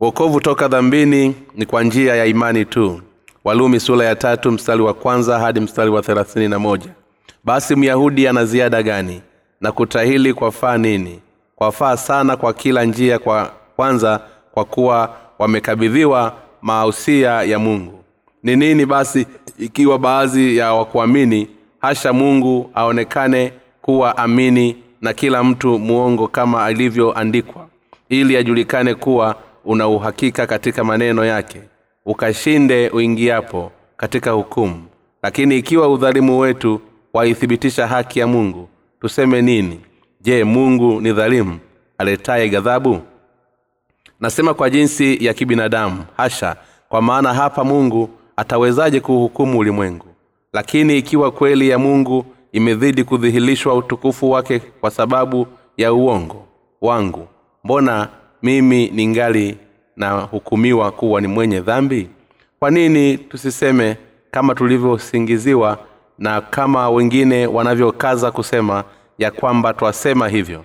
wokovu toka dhambini ni kwa njia ya imani tu. Walumi sula ya tatu mstari wa kwanza hadi mstari wa thelathini na moja. Basi myahudi ana ziada gani? Na kutahili kwafaa nini? Kwafaa sana kwa kila njia kwa kwanza kwa kuwa wamekabidhiwa mausia ya mungu. Ni nini basi ikiwa baadhi ya wakuamini hasha mungu aonekane kuwa amini na kila mtu muongo kama alivyoandikwa ili ajulikane kuwa una uhakika katika maneno yake ukashinde uingiapo katika hukumu. Lakini ikiwa udhalimu wetu waithibitisha haki ya mungu tuseme nini? Je mungu ni dhalimu aletaye ghadhabu? Nasema kwa jinsi ya kibinadamu hasha kwa maana hapa mungu atawezaje kuhukumu ulimwengu? Lakini ikiwa kweli ya mungu imezidi kudhihirishwa utukufu wake kwa sababu ya uongo wangu mbona mimi ningali nahukumiwa kuwa ni mwenye dhambi? Kwa nini tusiseme kama tulivyosingiziwa na kama wengine wanavyokaza kusema ya kwamba twasema hivyo?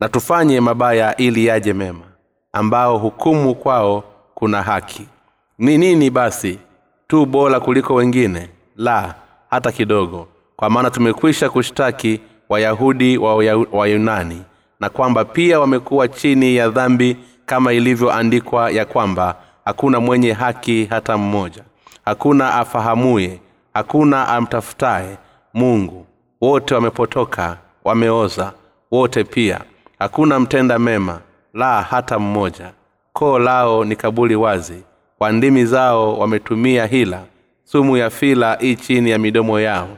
Na tufanye mabaya ili yaje mema ambao hukumu kwao kuna haki. Ni nini basi tu bora kuliko wengine? La hata kidogo kwa maana tumekwisha kushtaki wayahudi wa wayunani na kwamba pia wamekuwa chini ya dhambi kama ilivyoandikwa ya kwamba hakuna mwenye haki hata mmoja. Hakuna afahamuye hakuna amtafutaye mungu. Wote wamepotoka wameoza wote pia. Hakuna mtenda mema la hata mmoja. Koo lao ni kabuli wazi. Kwa ndimi zao wametumia hila. Sumu ya fila i chini ya midomo yao.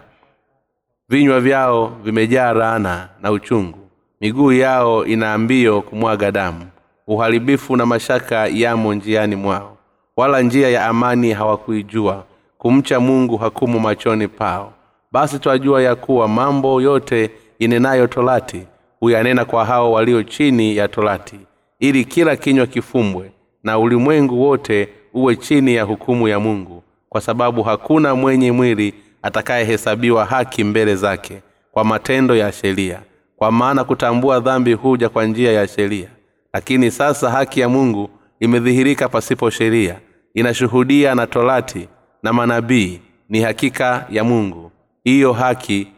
Vinywa vyao vimejaa rana na uchungu miguu yao ina mbio kumwaga damu. Uharibifu na mashaka yamo njiani mwao. Wala njia ya amani hawakuijua. Kumcha mungu hakumu machoni pao. Basi twajua ya kuwa mambo yote inenayo torati huyanena kwa hao walio chini ya torati ili kila kinywa kifumbwe na ulimwengu wote uwe chini ya hukumu ya mungu kwa sababu hakuna mwenye mwili atakayehesabiwa haki mbele zake kwa matendo ya sheria kwa maana kutambua dhambi huja kwa njia ya sheria. Lakini sasa haki ya mungu imedhihirika pasipo sheria. Inashuhudia na torati na manabii ni hakika ya mungu. Hiyo haki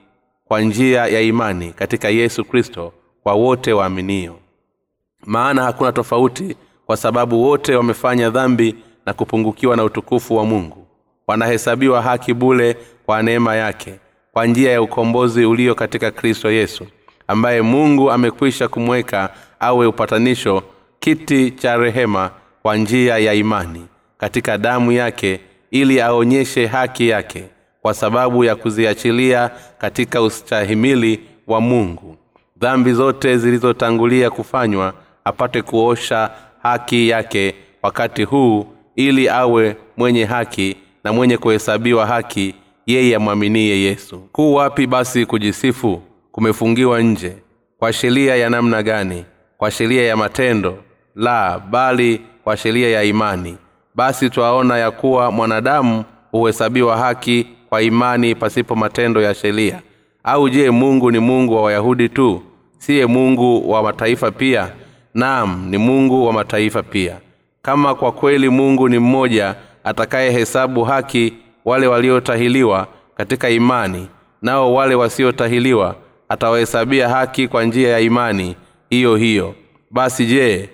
kwa njia ya imani katika yesu kristo kwa wote waaminio. Maana hakuna tofauti kwa sababu wote wamefanya dhambi na kupungukiwa na utukufu wa mungu. Wanahesabiwa haki bule kwa neema yake kwa njia ya ukombozi ulio katika kristo yesu ambaye mungu amekwisha kumweka awe upatanisho kiti cha rehema kwa njia ya imani katika damu yake ili aonyeshe haki yake kwa sababu ya kuziachilia katika ustahimili wa mungu. Dhambi zote zilizotangulia kufanywa apate kuosha haki yake wakati huu ili awe mwenye haki na mwenye kuhesabiwa haki yeye amwaminie yesu. Kuu wapi basi kujisifu kumefungiwa nje kwa sheria ya namna gani? Kwa sheria ya matendo? La bali kwa sheria ya imani. Basi twaona ya kuwa mwanadamu huhesabiwa haki kwa imani pasipo matendo ya sheria. Au je mungu ni mungu wa wayahudi tu? Siye mungu wa mataifa pia? Naam ni mungu wa mataifa pia. Kama kwa kweli mungu ni mmoja atakayehesabu haki wale waliotahiliwa katika imani nao wale wasiotahiliwa atawahesabia haki kwa njia ya imani hiyo hiyo. Basi je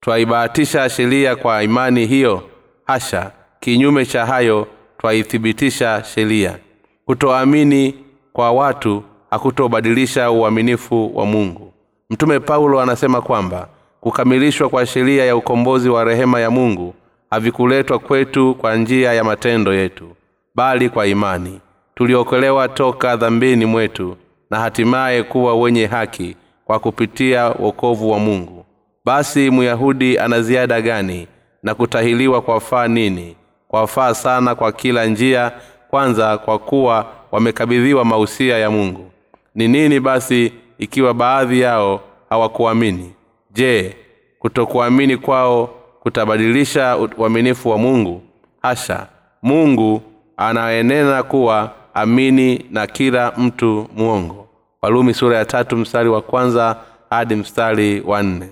twaibahatisha sheria kwa imani hiyo? Hasha kinyume cha hayo twaithibitisha sheria. Kutoamini kwa watu hakutobadilisha uaminifu wa mungu. Mtume paulo anasema kwamba kukamilishwa kwa sheria ya ukombozi wa rehema ya mungu havikuletwa kwetu kwa njia ya matendo yetu bali kwa imani. Tuliokolewa toka dhambini mwetu na hatimaye kuwa wenye haki kwa kupitia wokovu wa mungu. Basi myahudi ana ziada gani na kutahiliwa kwa faa nini? Kwa faa sana kwa kila njia kwanza kwa kuwa wamekabidhiwa mausia ya mungu. Ni nini basi ikiwa baadhi yao hawakuamini? Je kutokuamini kwao kutabadilisha uaminifu wa mungu? Hasha mungu anaenena kuwa amini na kila mtu mwongo. Walumi sura ya tatu mstari wa kwanza hadi mstari wa nne.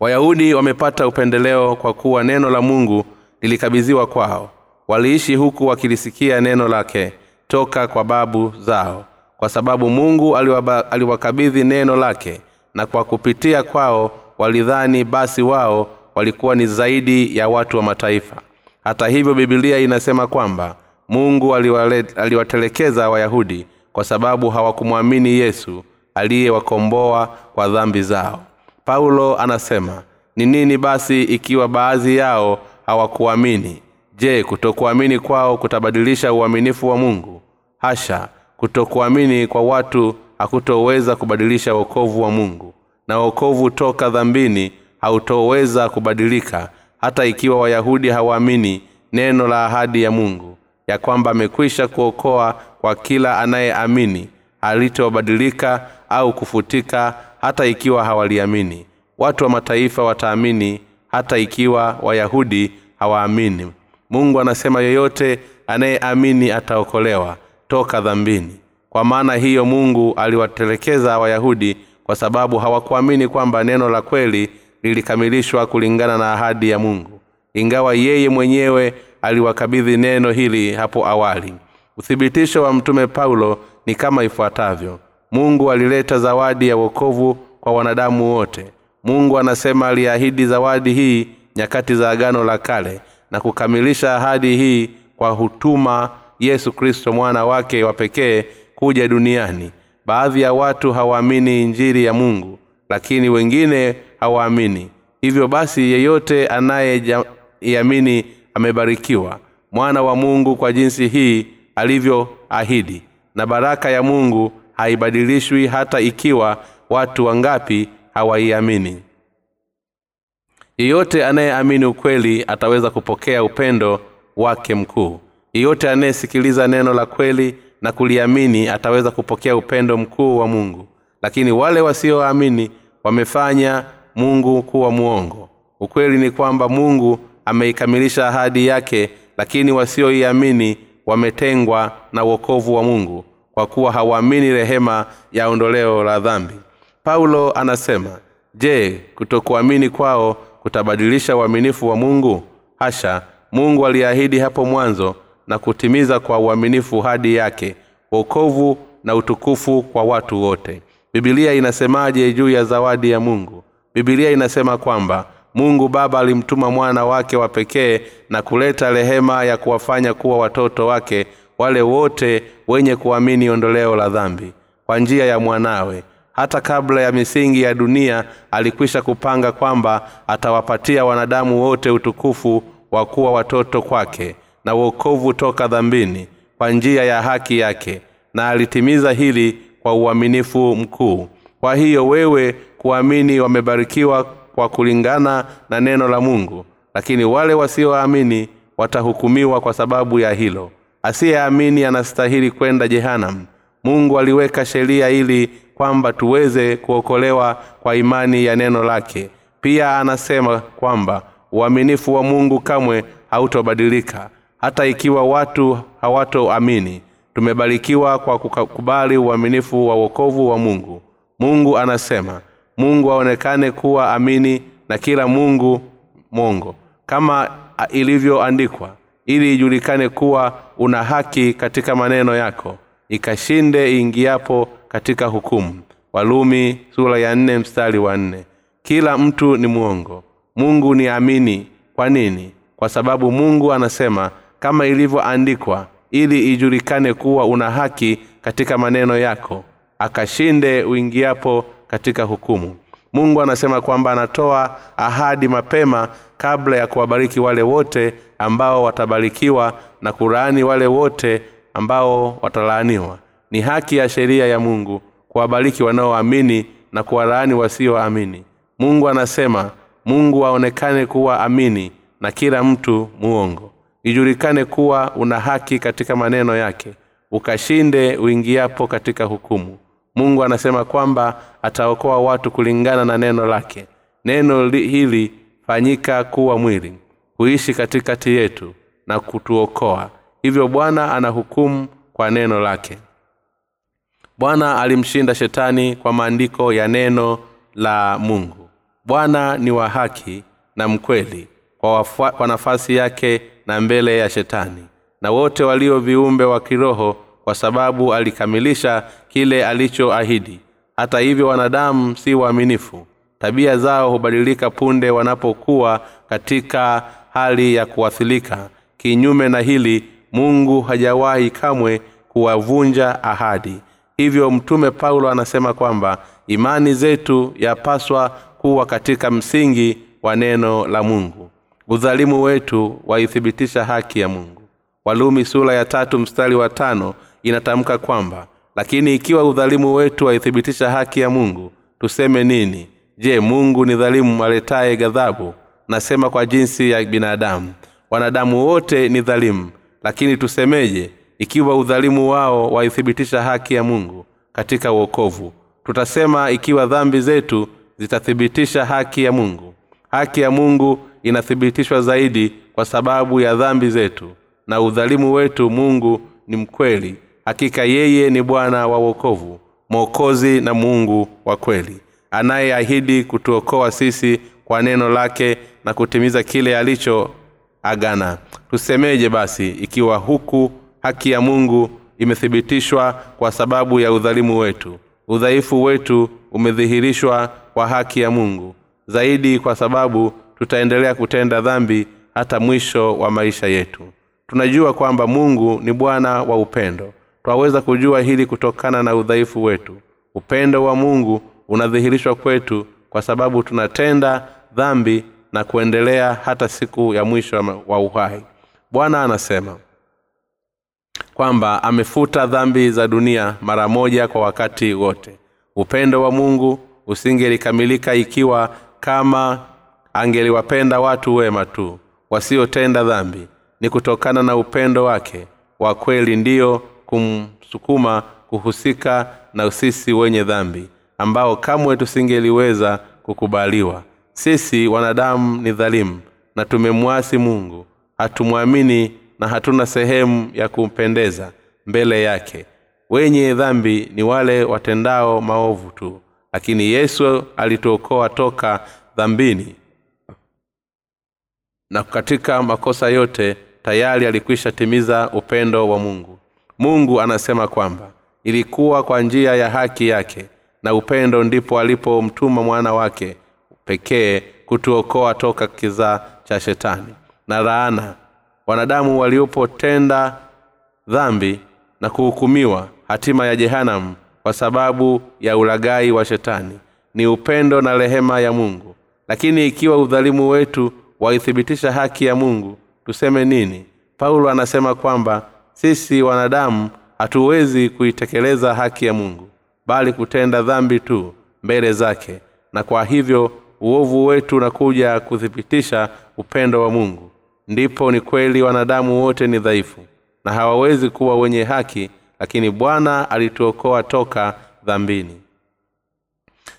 Wayahudi wamepata upendeleo kwa kuwa neno la mungu lilikabidhiwa kwao. Waliishi huku wakilisikia neno lake toka kwa babu zao kwa sababu mungu aliwakabidhi neno lake na kwa kupitia kwao walidhani basi wao walikuwa ni zaidi ya watu wa mataifa. Hata hivyo bibilia inasema kwamba mungu aliwatelekeza wayahudi kwa sababu hawakumwamini yesu aliyewakomboa kwa dhambi zao. Paulo anasema ni nini basi ikiwa baadhi yao hawakuamini? Je kutokuamini kwao kutabadilisha uaminifu wa mungu? Hasha kutokuamini kwa watu hakutoweza kubadilisha wokovu wa mungu. Na wokovu toka dhambini hautoweza kubadilika hata ikiwa wayahudi hawaamini neno la ahadi ya mungu ya kwamba amekwisha kuokoa kwa kila anayeamini halitobadilika au kufutika hata ikiwa hawaliamini. Watu wa mataifa wataamini hata ikiwa wayahudi hawaamini. Mungu anasema yeyote anayeamini ataokolewa toka dhambini. Kwa maana hiyo mungu aliwatelekeza wayahudi kwa sababu hawakuamini kwamba neno la kweli lilikamilishwa kulingana na ahadi ya mungu. Ingawa yeye mwenyewe aliwakabidhi neno hili hapo awali. Uthibitisho wa mtume paulo ni kama ifuatavyo. Mungu alileta zawadi ya wokovu kwa wanadamu wote. Mungu anasema aliahidi zawadi hii nyakati za agano la kale na kukamilisha ahadi hii kwa hutuma yesu kristo mwana wake wa pekee kuja duniani. Baadhi ya watu hawaamini injili ya mungu lakini wengine hawaamini. Hivyo basi yeyote anayeiamini amebarikiwa. Mwana wa mungu kwa jinsi hii alivyoahidi. Na baraka ya mungu haibadilishwi hata ikiwa watu wangapi hawaiamini. Yeyote anayeamini ukweli ataweza kupokea upendo wake mkuu. Yeyote anayesikiliza neno la kweli na kuliamini ataweza kupokea upendo mkuu wa mungu. Lakini wale wasioamini wamefanya mungu kuwa mwongo. Ukweli ni kwamba mungu ameikamilisha ahadi yake lakini wasioiamini wametengwa na uokovu wa mungu kwa kuwa hawaamini rehema ya ondoleo la dhambi. Paulo anasema je kutokuamini kwao kutabadilisha uaminifu wa mungu? Hasha mungu aliahidi hapo mwanzo na kutimiza kwa uaminifu hadi yake wokovu na utukufu kwa watu wote. Bibilia inasemaje juu ya zawadi ya mungu? Bibilia inasema kwamba mungu baba alimtuma mwana wake wa pekee na kuleta rehema ya kuwafanya kuwa watoto wake wale wote wenye kuamini ondoleo la dhambi. Kwa njia ya mwanawe hata kabla ya misingi ya dunia alikwisha kupanga kwamba atawapatia wanadamu wote utukufu wa kuwa watoto kwake na uokovu toka dhambini kwa njia ya haki yake na alitimiza hili kwa uaminifu mkuu. Kwa hiyo wewe kuamini wamebarikiwa kwa kulingana na neno la mungu lakini wale wasioamini watahukumiwa kwa sababu ya hilo. Asiyeamini anastahili kwenda jehanamu mungu aliweka sheria ili kwamba tuweze kuokolewa kwa imani ya neno lake. Pia anasema kwamba uaminifu wa mungu kamwe hautobadilika hata ikiwa watu hawatoamini. Tumebarikiwa kwa kukubali uaminifu wa wokovu wa mungu. Mungu anasema mungu aonekane kuwa amini na kila mungu mwongo. Kama ilivyoandikwa ili ijulikane kuwa una haki katika maneno yako ikashinde iingiapo katika hukumu. Walumi sura ya nne mstari wa nne. Kila mtu ni mwongo. Mungu ni amini. Kwa nini? Kwa sababu mungu anasema kama ilivyoandikwa ili ijulikane kuwa una haki katika maneno yako akashinde uingiapo katika hukumu. Mungu anasema kwamba anatoa ahadi mapema kabla ya kuwabariki wale wote ambao watabarikiwa na kulaani wale wote ambao watalaaniwa. Ni haki ya sheria ya mungu kuwabariki wanaoamini na kuwalaani wasioamini. Mungu anasema mungu aonekane kuwa amini na kila mtu muongo. Ijulikane kuwa una haki katika maneno yake ukashinde uingiapo katika hukumu mungu anasema kwamba ataokoa watu kulingana na neno lake. Neno hili fanyika kuwa mwili kuishi katikati yetu na kutuokoa. Hivyo bwana anahukumu kwa neno lake. Bwana alimshinda shetani kwa maandiko ya neno la mungu. Bwana ni wa haki na mkweli kwa, wafua, kwa nafasi yake na mbele ya shetani. Na wote walio viumbe wa kiroho kwa sababu alikamilisha kile alichoahidi. Hata hivyo wanadamu si waaminifu. Tabia zao hubadilika punde wanapokuwa katika hali ya kuathirika. Kinyume na hili mungu hajawahi kamwe kuwavunja ahadi. Hivyo mtume paulo anasema kwamba imani zetu yapaswa kuwa katika msingi wa neno la mungu. Udhalimu wetu waithibitisha haki ya mungu. Walumi sura ya tatu mstari wa tano inatamka kwamba lakini ikiwa udhalimu wetu waithibitisha haki ya mungu tuseme nini? Je mungu ni dhalimu aletaye ghadhabu? Nasema kwa jinsi ya binadamu. Wanadamu wote ni dhalimu. Lakini tusemeje? Ikiwa udhalimu wao waithibitisha haki ya mungu katika uokovu tutasema ikiwa dhambi zetu zitathibitisha haki ya mungu. Haki ya mungu inathibitishwa zaidi kwa sababu ya dhambi zetu. Na udhalimu wetu mungu ni mkweli hakika yeye ni bwana wa uokovu mwokozi na mungu wa kweli anayeahidi kutuokoa sisi kwa neno lake na kutimiza kile alicho agana tusemeje basi ikiwa huku haki ya mungu imethibitishwa kwa sababu ya udhalimu wetu? Udhaifu wetu umedhihirishwa kwa haki ya mungu zaidi kwa sababu tutaendelea kutenda dhambi hata mwisho wa maisha yetu. Tunajua kwamba mungu ni bwana wa upendo twaweza kujua hili kutokana na udhaifu wetu. Upendo wa mungu unadhihirishwa kwetu kwa sababu tunatenda dhambi na kuendelea hata siku ya mwisho wa uhai. Bwana anasema kwamba amefuta dhambi za dunia mara moja kwa wakati wote. Upendo wa mungu usingelikamilika ikiwa kama angeliwapenda watu wema tu wasiotenda dhambi. Ni kutokana na upendo wake. Wa kweli ndiyo kumsukuma kuhusika na sisi wenye dhambi ambao kamwe tusingeliweza kukubaliwa. Sisi wanadamu ni dhalimu na tumemwasi mungu. Hatumwamini na hatuna sehemu ya kumpendeza mbele yake. Wenye dhambi ni wale watendao maovu tu lakini yesu alituokoa toka dhambini. Na katika makosa yote tayari alikwisha timiza upendo wa mungu mungu anasema kwamba ilikuwa kwa njia ya haki yake na upendo ndipo alipomtuma mwana wake pekee kutuokoa toka kizaa cha shetani. Na laana wanadamu waliopotenda dhambi na kuhukumiwa hatima ya jehanamu kwa sababu ya ulagai wa shetani ni upendo na rehema ya mungu. Lakini ikiwa udhalimu wetu waithibitisha haki ya mungu tuseme nini? Paulo anasema kwamba sisi wanadamu hatuwezi kuitekeleza haki ya mungu bali kutenda dhambi tu mbele zake. Na kwa hivyo uovu wetu unakuja kuthibitisha upendo wa mungu. Ndipo ni kweli wanadamu wote ni dhaifu na hawawezi kuwa wenye haki lakini bwana alituokoa toka dhambini.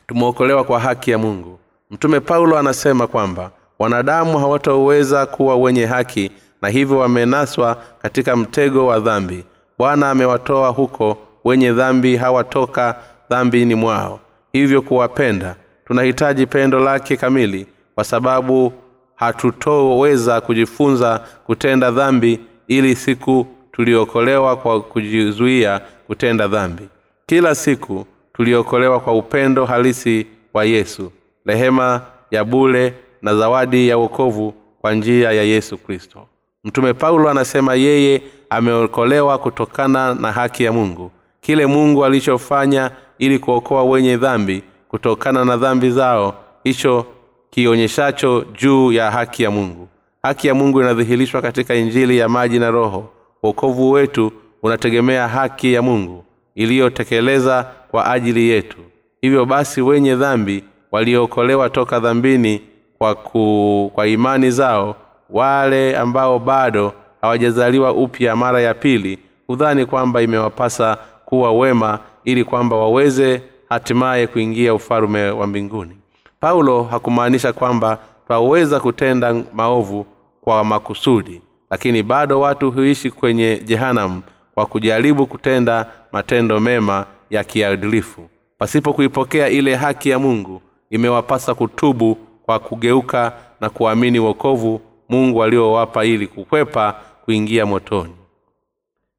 Tumeokolewa kwa haki ya mungu. Mtume paulo anasema kwamba wanadamu hawataweza kuwa wenye haki na hivyo wamenaswa katika mtego wa dhambi. Bwana amewatoa huko wenye dhambi hawatoka dhambini mwao. Hivyo kuwapenda tunahitaji pendo lake kamili kwa sababu hatutoweza kujifunza kutenda dhambi ili siku tuliokolewa kwa kujizuia kutenda dhambi. Kila siku tuliokolewa kwa upendo halisi wa yesu rehema ya bule na zawadi ya wokovu kwa njia ya yesu kristo mtume paulo anasema yeye ameokolewa kutokana na haki ya mungu. Kile mungu alichofanya ili kuokoa wenye dhambi kutokana na dhambi zao hicho kionyeshacho juu ya haki ya mungu. Haki ya mungu inadhihirishwa katika injili ya maji na roho. Uokovu wetu unategemea haki ya mungu iliyotekeleza kwa ajili yetu. Hivyo basi wenye dhambi waliookolewa toka dhambini kwa, ku, kwa imani zao wale ambao bado hawajazaliwa upya mara ya pili hudhani kwamba imewapasa kuwa wema ili kwamba waweze hatimaye kuingia ufalume wa mbinguni. Paulo hakumaanisha kwamba twaweza kutenda maovu kwa makusudi lakini bado watu huishi kwenye jehanamu kwa kujaribu kutenda matendo mema ya kiadilifu. Pasipo kuipokea ile haki ya mungu imewapasa kutubu kwa kugeuka na kuamini wokovu mungu aliowapa ili kukwepa kuingia motoni.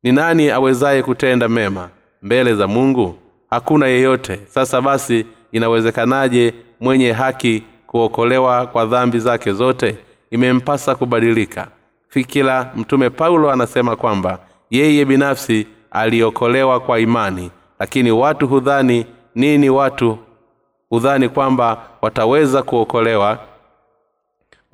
Ni nani awezaye kutenda mema mbele za mungu? Hakuna yeyote. Sasa basi inawezekanaje mwenye haki kuokolewa kwa dhambi zake zote? Imempasa kubadilika. Fikira mtume paulo anasema kwamba yeye binafsi aliokolewa kwa imani lakini watu hudhani nini watu hudhani kwamba wataweza kuokolewa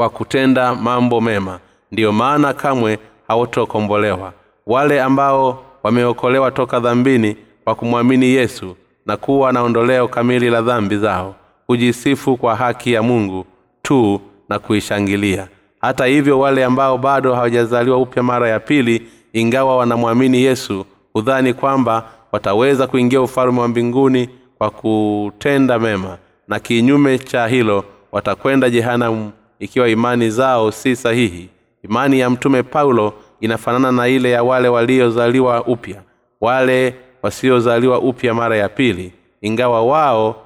kwa kutenda mambo mema. Ndiyo maana kamwe hawatokombolewa wale ambao wameokolewa toka dhambini kwa kumwamini yesu na kuwa na ondoleo kamili la dhambi zao hujisifu kwa haki ya mungu tu na kuishangilia. Hata hivyo wale ambao bado hawajazaliwa upya mara ya pili ingawa wanamwamini yesu hudhani kwamba wataweza kuingia ufalme wa mbinguni kwa kutenda mema na kinyume cha hilo watakwenda jehanamu ikiwa imani zao si sahihi. Imani ya mtume paulo inafanana na ile ya wale waliozaliwa upya wale wasiozaliwa upya mara ya pili. Ingawa wao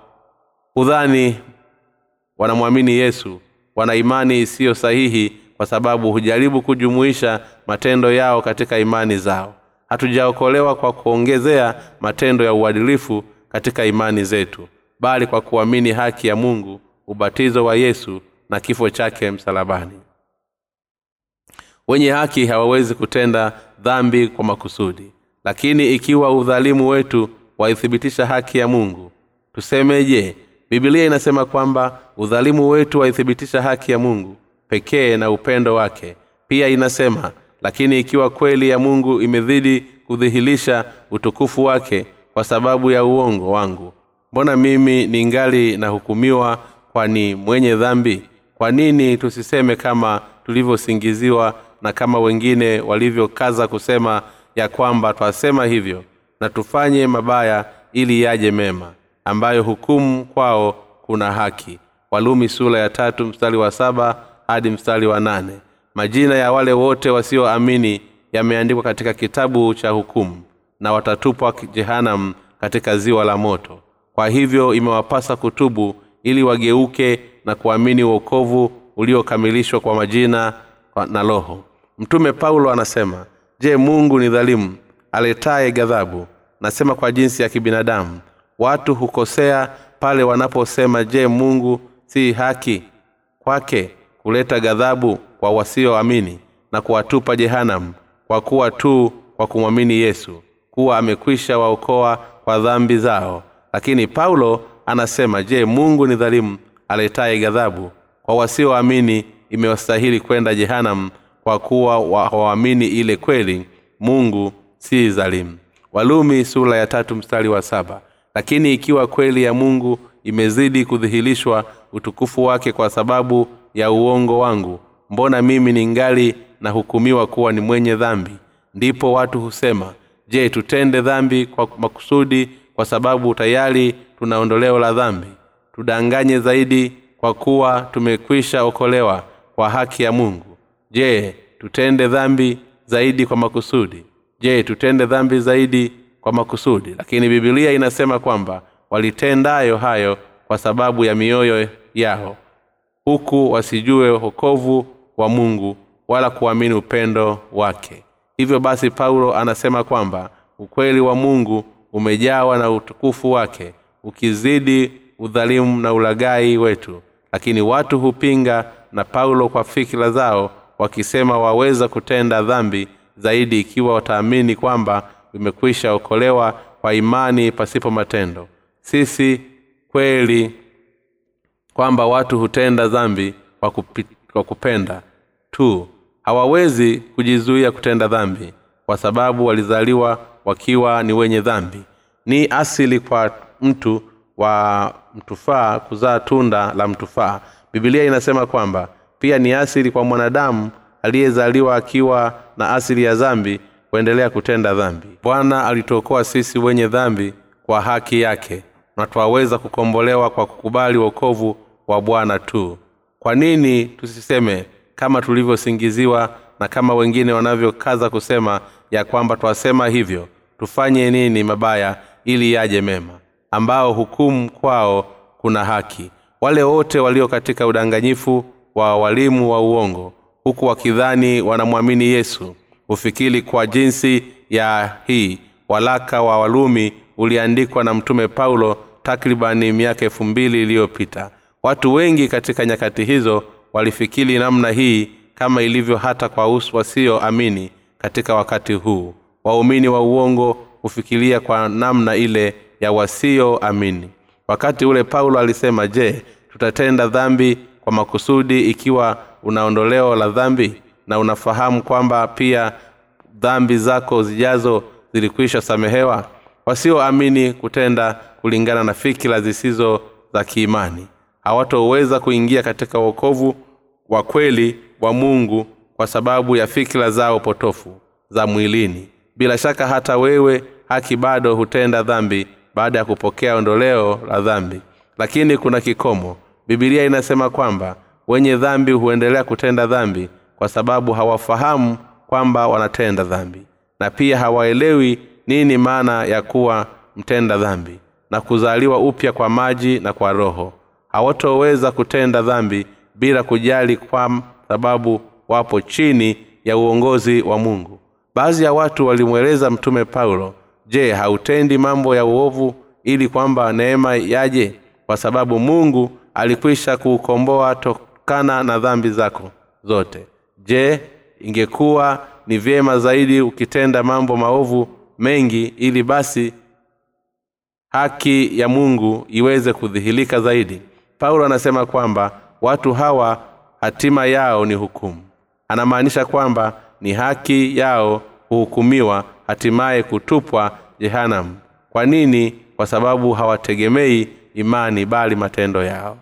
hudhani wanamwamini yesu wana imani isiyo sahihi kwa sababu hujaribu kujumuisha matendo yao katika imani zao. Hatujaokolewa kwa kuongezea matendo ya uadilifu katika imani zetu bali kwa kuamini haki ya mungu ubatizo wa yesu na kifo chake msalabani. Wenye haki hawawezi kutenda dhambi kwa makusudi. Lakini ikiwa udhalimu wetu waithibitisha haki ya mungu tusemeje bibilia inasema kwamba udhalimu wetu waithibitisha haki ya mungu pekee na upendo wake? Pia inasema lakini ikiwa kweli ya mungu imezidi kudhihirisha utukufu wake kwa sababu ya uongo wangu mbona mimi ningali nahukumiwa kwani mwenye dhambi kwa nini tusiseme kama tulivyosingiziwa na kama wengine walivyokaza kusema ya kwamba twasema hivyo na tufanye mabaya ili yaje mema ambayo hukumu kwao kuna haki. Walumi sura ya tatu mstari wa saba hadi mstari wa nane. Majina ya wale wote wasioamini yameandikwa katika kitabu cha hukumu na watatupwa jehanamu katika ziwa la moto. Kwa hivyo imewapasa kutubu ili wageuke na kuamini uokovu uliokamilishwa kwa majina na roho. Mtume paulo anasema je mungu ni dhalimu aletaye ghadhabu? Nasema kwa jinsi ya kibinadamu watu hukosea pale wanaposema je mungu si haki kwake kuleta ghadhabu kwa wasioamini na kuwatupa jehanamu kwa kuwa tu kwa kumwamini yesu kuwa amekwisha waokoa kwa dhambi zao lakini paulo anasema je mungu ni dhalimu aletaye ghadhabu. Kwa wasioamini imewastahili kwenda jehanamu kwa kuwa hawaamini ile kweli. Mungu si dhalimu walumi sura ya tatu mstari wa saba. Lakini ikiwa kweli ya mungu imezidi kudhihirishwa utukufu wake kwa sababu ya uongo wangu mbona mimi ni ngali nahukumiwa kuwa ni mwenye dhambi? Ndipo watu husema je tutende dhambi kwa makusudi kwa sababu tayari tuna ondoleo la dhambi tudanganye zaidi kwa kuwa tumekwisha okolewa kwa haki ya mungu. Je tutende dhambi zaidi kwa makusudi? Je tutende dhambi zaidi kwa makusudi? Lakini bibilia inasema kwamba walitendayo hayo kwa sababu ya mioyo yao huku wasijue wokovu wa mungu wala kuamini upendo wake. Hivyo basi paulo anasema kwamba ukweli wa mungu umejawa na utukufu wake ukizidi udhalimu na ulagai wetu. Lakini watu hupinga na paulo kwa fikira zao wakisema waweza kutenda dhambi zaidi ikiwa wataamini kwamba vimekwisha okolewa kwa imani pasipo matendo. Sisi kweli kwamba watu hutenda dhambi kwa, kupi, kwa kupenda tu. Hawawezi kujizuia kutenda dhambi kwa sababu walizaliwa wakiwa ni wenye dhambi. Ni asili kwa mtu wa mtufaa kuzaa tunda la mtufaa. Bibilia inasema kwamba pia ni asili kwa mwanadamu aliyezaliwa akiwa na asili ya dhambi kuendelea kutenda dhambi. Bwana alituokoa sisi wenye dhambi kwa haki yake na twaweza kukombolewa kwa kukubali wokovu wa bwana tu. Kwa nini tusiseme kama tulivyosingiziwa na kama wengine wanavyokaza kusema ya kwamba twasema hivyo? Tufanye nini mabaya ili yaje mema ambao hukumu kwao kuna haki. Wale wote walio katika udanganyifu wa walimu wa uongo huku wakidhani wanamwamini yesu. Hufikiri kwa jinsi ya hii walaka wa walumi uliandikwa na mtume paulo takribani miaka elfu mbili iliyopita. Watu wengi katika nyakati hizo walifikiri namna hii kama ilivyo hata kwa wasioamini katika wakati huu. Waumini wa uongo hufikiria kwa namna ile ya wasioamini wakati ule paulo alisema je tutatenda dhambi kwa makusudi ikiwa una ondoleo la dhambi? Na unafahamu kwamba pia dhambi zako zijazo zilikwisha samehewa? Wasioamini kutenda kulingana na fikira zisizo za kiimani. Hawatoweza kuingia katika uokovu wa kweli wa mungu kwa sababu ya fikira zao potofu za mwilini. Bila shaka hata wewe haki bado hutenda dhambi baada ya kupokea ondoleo la dhambi. Lakini kuna kikomo. Bibilia inasema kwamba wenye dhambi huendelea kutenda dhambi kwa sababu hawafahamu kwamba wanatenda dhambi. Na pia hawaelewi nini maana ya kuwa mtenda dhambi na kuzaliwa upya kwa maji na kwa roho. Hawatoweza kutenda dhambi bila kujali kwa sababu wapo chini ya uongozi wa mungu. Baadhi ya watu walimweleza mtume paulo je hautendi mambo ya uovu ili kwamba neema yaje kwa sababu mungu alikwisha kuukomboa tokana na dhambi zako zote? Je ingekuwa ni vyema zaidi ukitenda mambo maovu mengi ili basi haki ya mungu iweze kudhihirika zaidi? Paulo anasema kwamba watu hawa hatima yao ni hukumu. Anamaanisha kwamba ni haki yao kuhukumiwa hatimaye kutupwa jehanam kwa nini? Kwa sababu hawategemei imani bali matendo yao.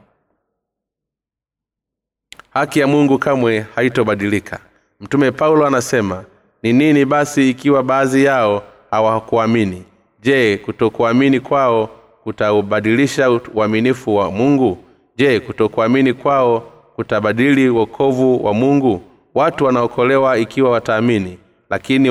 Haki ya mungu kamwe haitobadilika. Mtume paulo anasema ni nini basi ikiwa baadhi yao hawakuamini? Je kutokuamini kwao kutaubadilisha uaminifu wa mungu? Je kutokuamini kwao kutabadili wokovu wa mungu? Watu wanaokolewa ikiwa wataamini lakini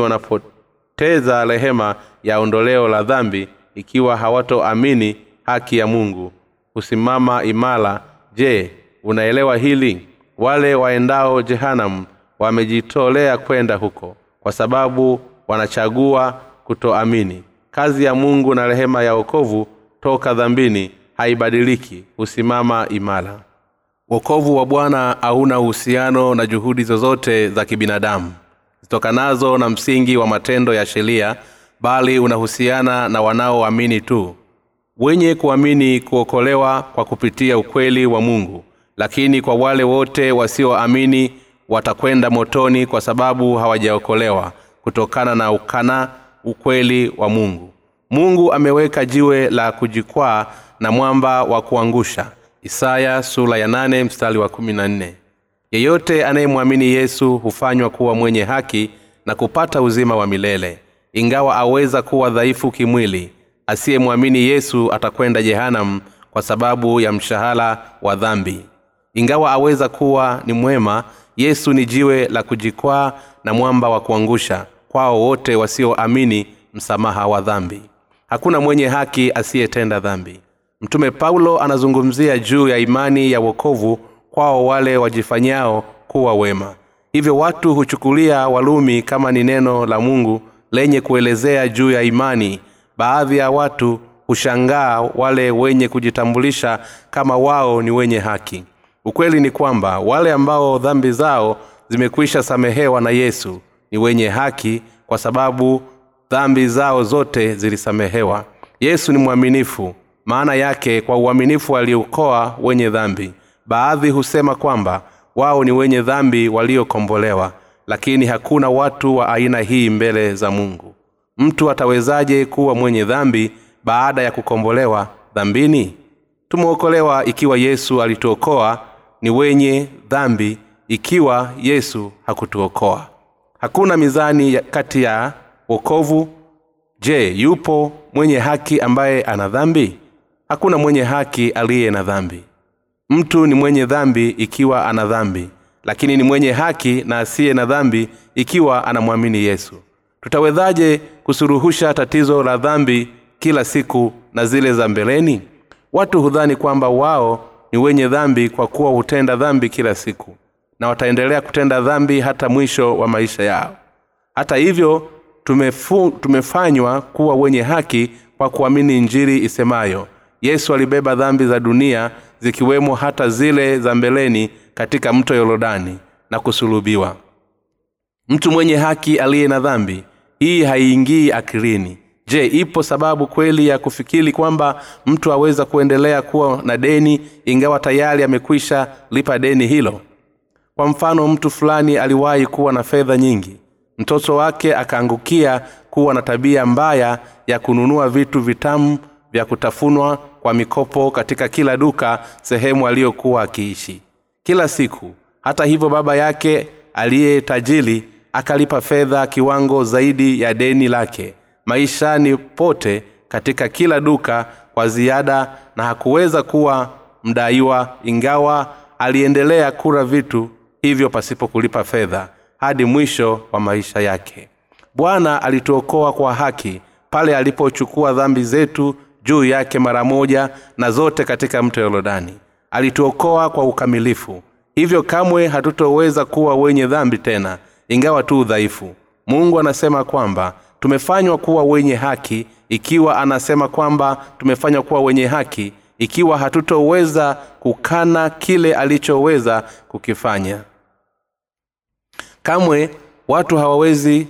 wanapoteza rehema ya ondoleo la dhambi ikiwa hawatoamini haki ya mungu. Kusimama imara. Je unaelewa hili? Wale waendao jehanamu wamejitolea kwenda huko kwa sababu wanachagua kutoamini. Kazi ya mungu na rehema ya wokovu toka dhambini haibadiliki husimama imara. Wokovu wa bwana hauna uhusiano na juhudi zozote za kibinadamu zitokanazo na msingi wa matendo ya sheria bali unahusiana na wanaoamini tu wenye kuamini kuokolewa kwa kupitia ukweli wa mungu. Lakini kwa wale wote wasioamini watakwenda motoni kwa sababu hawajaokolewa kutokana na ukana ukweli wa mungu. Mungu ameweka jiwe la kujikwaa na mwamba wa kuangusha. Isaya sula ya nane mstari wa kumi yeyote anayemwamini yesu hufanywa kuwa mwenye haki na kupata uzima wa milele. Ingawa aweza kuwa dhaifu kimwili asiyemwamini yesu atakwenda jehanamu kwa sababu ya mshahara wa dhambi. Ingawa aweza kuwa ni mwema yesu ni jiwe la kujikwaa na mwamba wa kuangusha kwao wote wasioamini msamaha wa dhambi. Hakuna mwenye haki asiyetenda dhambi. Mtume paulo anazungumzia juu ya imani ya wokovu kwao wale wajifanyao kuwa wema. Hivyo watu huchukulia walumi kama ni neno la mungu lenye kuelezea juu ya imani. Baadhi ya watu hushangaa wale wenye kujitambulisha kama wao ni wenye haki. Ukweli ni kwamba wale ambao dhambi zao zimekwisha samehewa na yesu ni wenye haki kwa sababu dhambi zao zote zilisamehewa. Yesu ni mwaminifu maana yake kwa uaminifu aliokoa wenye dhambi baadhi husema kwamba wao ni wenye dhambi waliokombolewa lakini hakuna watu wa aina hii mbele za mungu. Mtu atawezaje kuwa mwenye dhambi baada ya kukombolewa dhambini? Tumeokolewa ikiwa yesu alituokoa ni wenye dhambi ikiwa yesu hakutuokoa. Hakuna mizani kati ya wokovu. Je yupo mwenye haki ambaye ana dhambi? Hakuna mwenye haki aliye na dhambi mtu ni mwenye dhambi ikiwa ana dhambi lakini ni mwenye haki na asiye na dhambi ikiwa anamwamini yesu. Tutawezaje kusuruhusha tatizo la dhambi kila siku na zile za mbeleni? Watu hudhani kwamba wao ni wenye dhambi kwa kuwa hutenda dhambi kila siku na wataendelea kutenda dhambi hata mwisho wa maisha yao. Hata hivyo tumefu, tumefanywa kuwa wenye haki kwa kuamini injiri isemayo yesu alibeba dhambi za dunia zikiwemo hata zile za mbeleni katika mto yorodani na kusulubiwa. Mtu mwenye haki aliye na dhambi hii haiingii akilini. Je ipo sababu kweli ya kufikiri kwamba mtu aweza kuendelea kuwa na deni ingawa tayari amekwisha lipa deni hilo? Kwa mfano mtu fulani aliwahi kuwa na fedha nyingi. Mtoto wake akaangukia kuwa na tabia mbaya ya kununua vitu vitamu vya kutafunwa kwa mikopo katika kila duka sehemu aliyokuwa akiishi. Kila siku hata hivyo baba yake aliyetajiri akalipa fedha kiwango zaidi ya deni lake maishani pote katika kila duka kwa ziada na hakuweza kuwa mdaiwa ingawa aliendelea kula vitu hivyo pasipo kulipa fedha hadi mwisho wa maisha yake. Bwana alituokoa kwa haki pale alipochukua dhambi zetu juu yake mara moja na zote katika mto yorodani alituokoa kwa ukamilifu. Hivyo kamwe hatutoweza kuwa wenye dhambi tena ingawa tu udhaifu. Mungu anasema kwamba tumefanywa kuwa wenye haki ikiwa anasema kwamba tumefanywa kuwa wenye haki ikiwa hatutoweza kukana kile alichoweza kukifanya. Kamwe watu hawawezi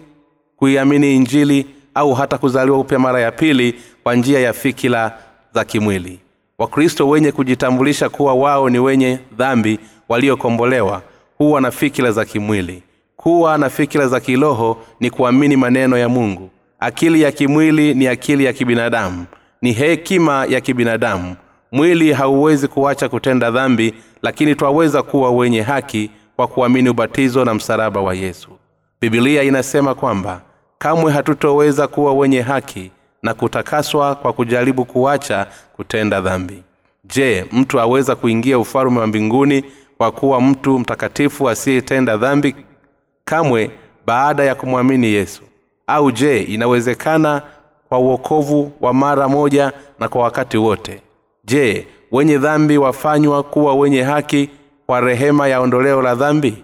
kuiamini injili au hata kuzaliwa upya mara ya pili kwa njia ya fikira za kimwili. Wakristo wenye kujitambulisha kuwa wao ni wenye dhambi waliokombolewa huwa na fikira za kimwili. Kuwa na fikira za kiroho ni kuamini maneno ya mungu. Akili ya kimwili ni akili ya kibinadamu. Ni hekima ya kibinadamu. Mwili hauwezi kuacha kutenda dhambi lakini twaweza kuwa wenye haki kwa kuamini ubatizo na msalaba wa yesu. Bibilia inasema kwamba kamwe hatutoweza kuwa wenye haki na kutakaswa kwa kujaribu kuacha kutenda dhambi. Je mtu aweza kuingia ufalume wa mbinguni kwa kuwa mtu mtakatifu asiyetenda dhambi? Kamwe baada ya kumwamini yesu. Au je inawezekana kwa uokovu wa mara moja na kwa wakati wote? Je wenye dhambi wafanywa kuwa wenye haki kwa rehema ya ondoleo la dhambi?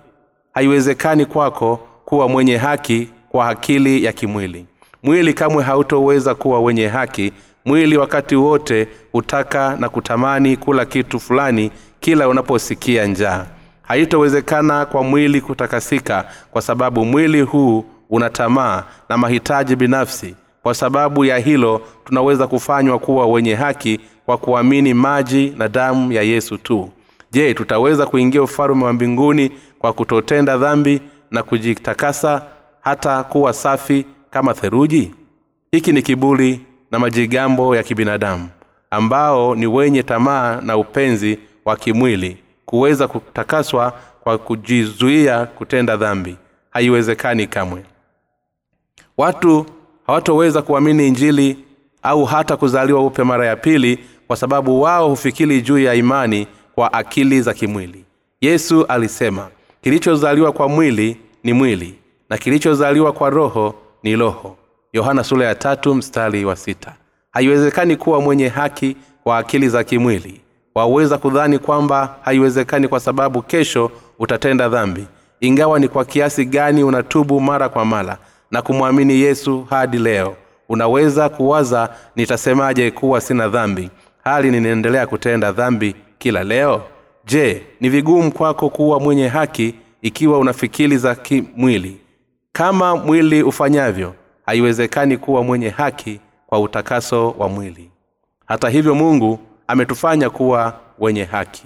Haiwezekani kwako kuwa mwenye haki kwa akili ya kimwili. Mwili kamwe hautoweza kuwa wenye haki. Mwili wakati wote hutaka na kutamani kula kitu fulani kila unaposikia njaa. Haitowezekana kwa mwili kutakasika kwa sababu mwili huu una tamaa na mahitaji binafsi. Kwa sababu ya hilo tunaweza kufanywa kuwa wenye haki kwa kuamini maji na damu ya yesu tu. Je tutaweza kuingia ufalume wa mbinguni kwa kutotenda dhambi na kujitakasa hata kuwa safi kama theruji hiki ni kiburi na majigambo ya kibinadamu ambao ni wenye tamaa na upenzi wa kimwili. Kuweza kutakaswa kwa kujizuia kutenda dhambi haiwezekani kamwe. Watu hawatoweza kuamini injili au hata kuzaliwa upya mara ya pili kwa sababu wao hufikiri juu ya imani kwa akili za kimwili. Yesu alisema kilichozaliwa kwa mwili ni mwili na kilichozaliwa kwa roho ni roho. Yohana sura ya tatu wa sita. Haiwezekani kuwa mwenye haki kwa akili za kimwili. Waweza kudhani kwamba haiwezekani kwa sababu kesho utatenda dhambi. Ingawa ni kwa kiasi gani unatubu mara kwa mara na kumwamini yesu hadi leo unaweza kuwaza nitasemaje kuwa sina dhambi? Hali ninaendelea kutenda dhambi kila leo? Je ni vigumu kwako kuwa mwenye haki ikiwa una fikiri za kimwili kama mwili ufanyavyo haiwezekani kuwa mwenye haki kwa utakaso wa mwili. Hata hivyo mungu ametufanya kuwa wenye haki.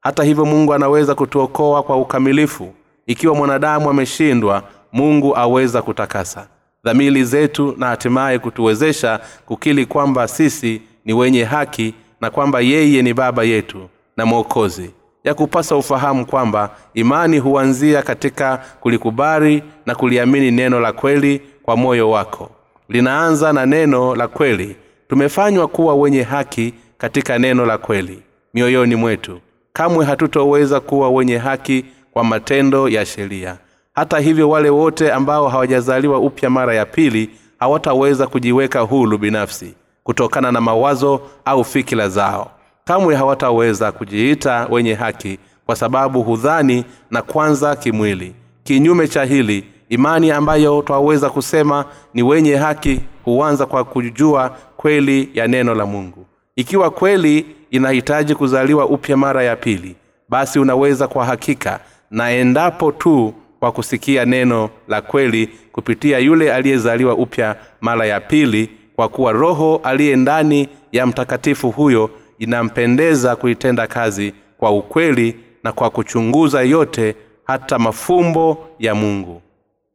Hata hivyo mungu anaweza kutuokoa kwa ukamilifu. Ikiwa mwanadamu ameshindwa mungu aweza kutakasa. Dhamili zetu na hatimaye kutuwezesha kukili kwamba sisi ni wenye haki na kwamba yeye ni baba yetu na mwokozi ya kupasa ufahamu kwamba imani huanzia katika kulikubali na kuliamini neno la kweli kwa moyo wako. Linaanza na neno la kweli. Tumefanywa kuwa wenye haki katika neno la kweli mioyoni mwetu. Kamwe hatutoweza kuwa wenye haki kwa matendo ya sheria. Hata hivyo wale wote ambao hawajazaliwa upya mara ya pili hawataweza kujiweka hulu binafsi kutokana na mawazo au fikira zao kamwe hawataweza kujiita wenye haki kwa sababu hudhani na kwanza kimwili. Kinyume cha hili imani ambayo twaweza kusema ni wenye haki huanza kwa kujua kweli ya neno la mungu. Ikiwa kweli inahitaji kuzaliwa upya mara ya pili basi unaweza kwa hakika na endapo tu kwa kusikia neno la kweli kupitia yule aliyezaliwa upya mara ya pili kwa kuwa roho aliye ndani ya mtakatifu huyo inampendeza kuitenda kazi kwa ukweli na kwa kuchunguza yote hata mafumbo ya mungu.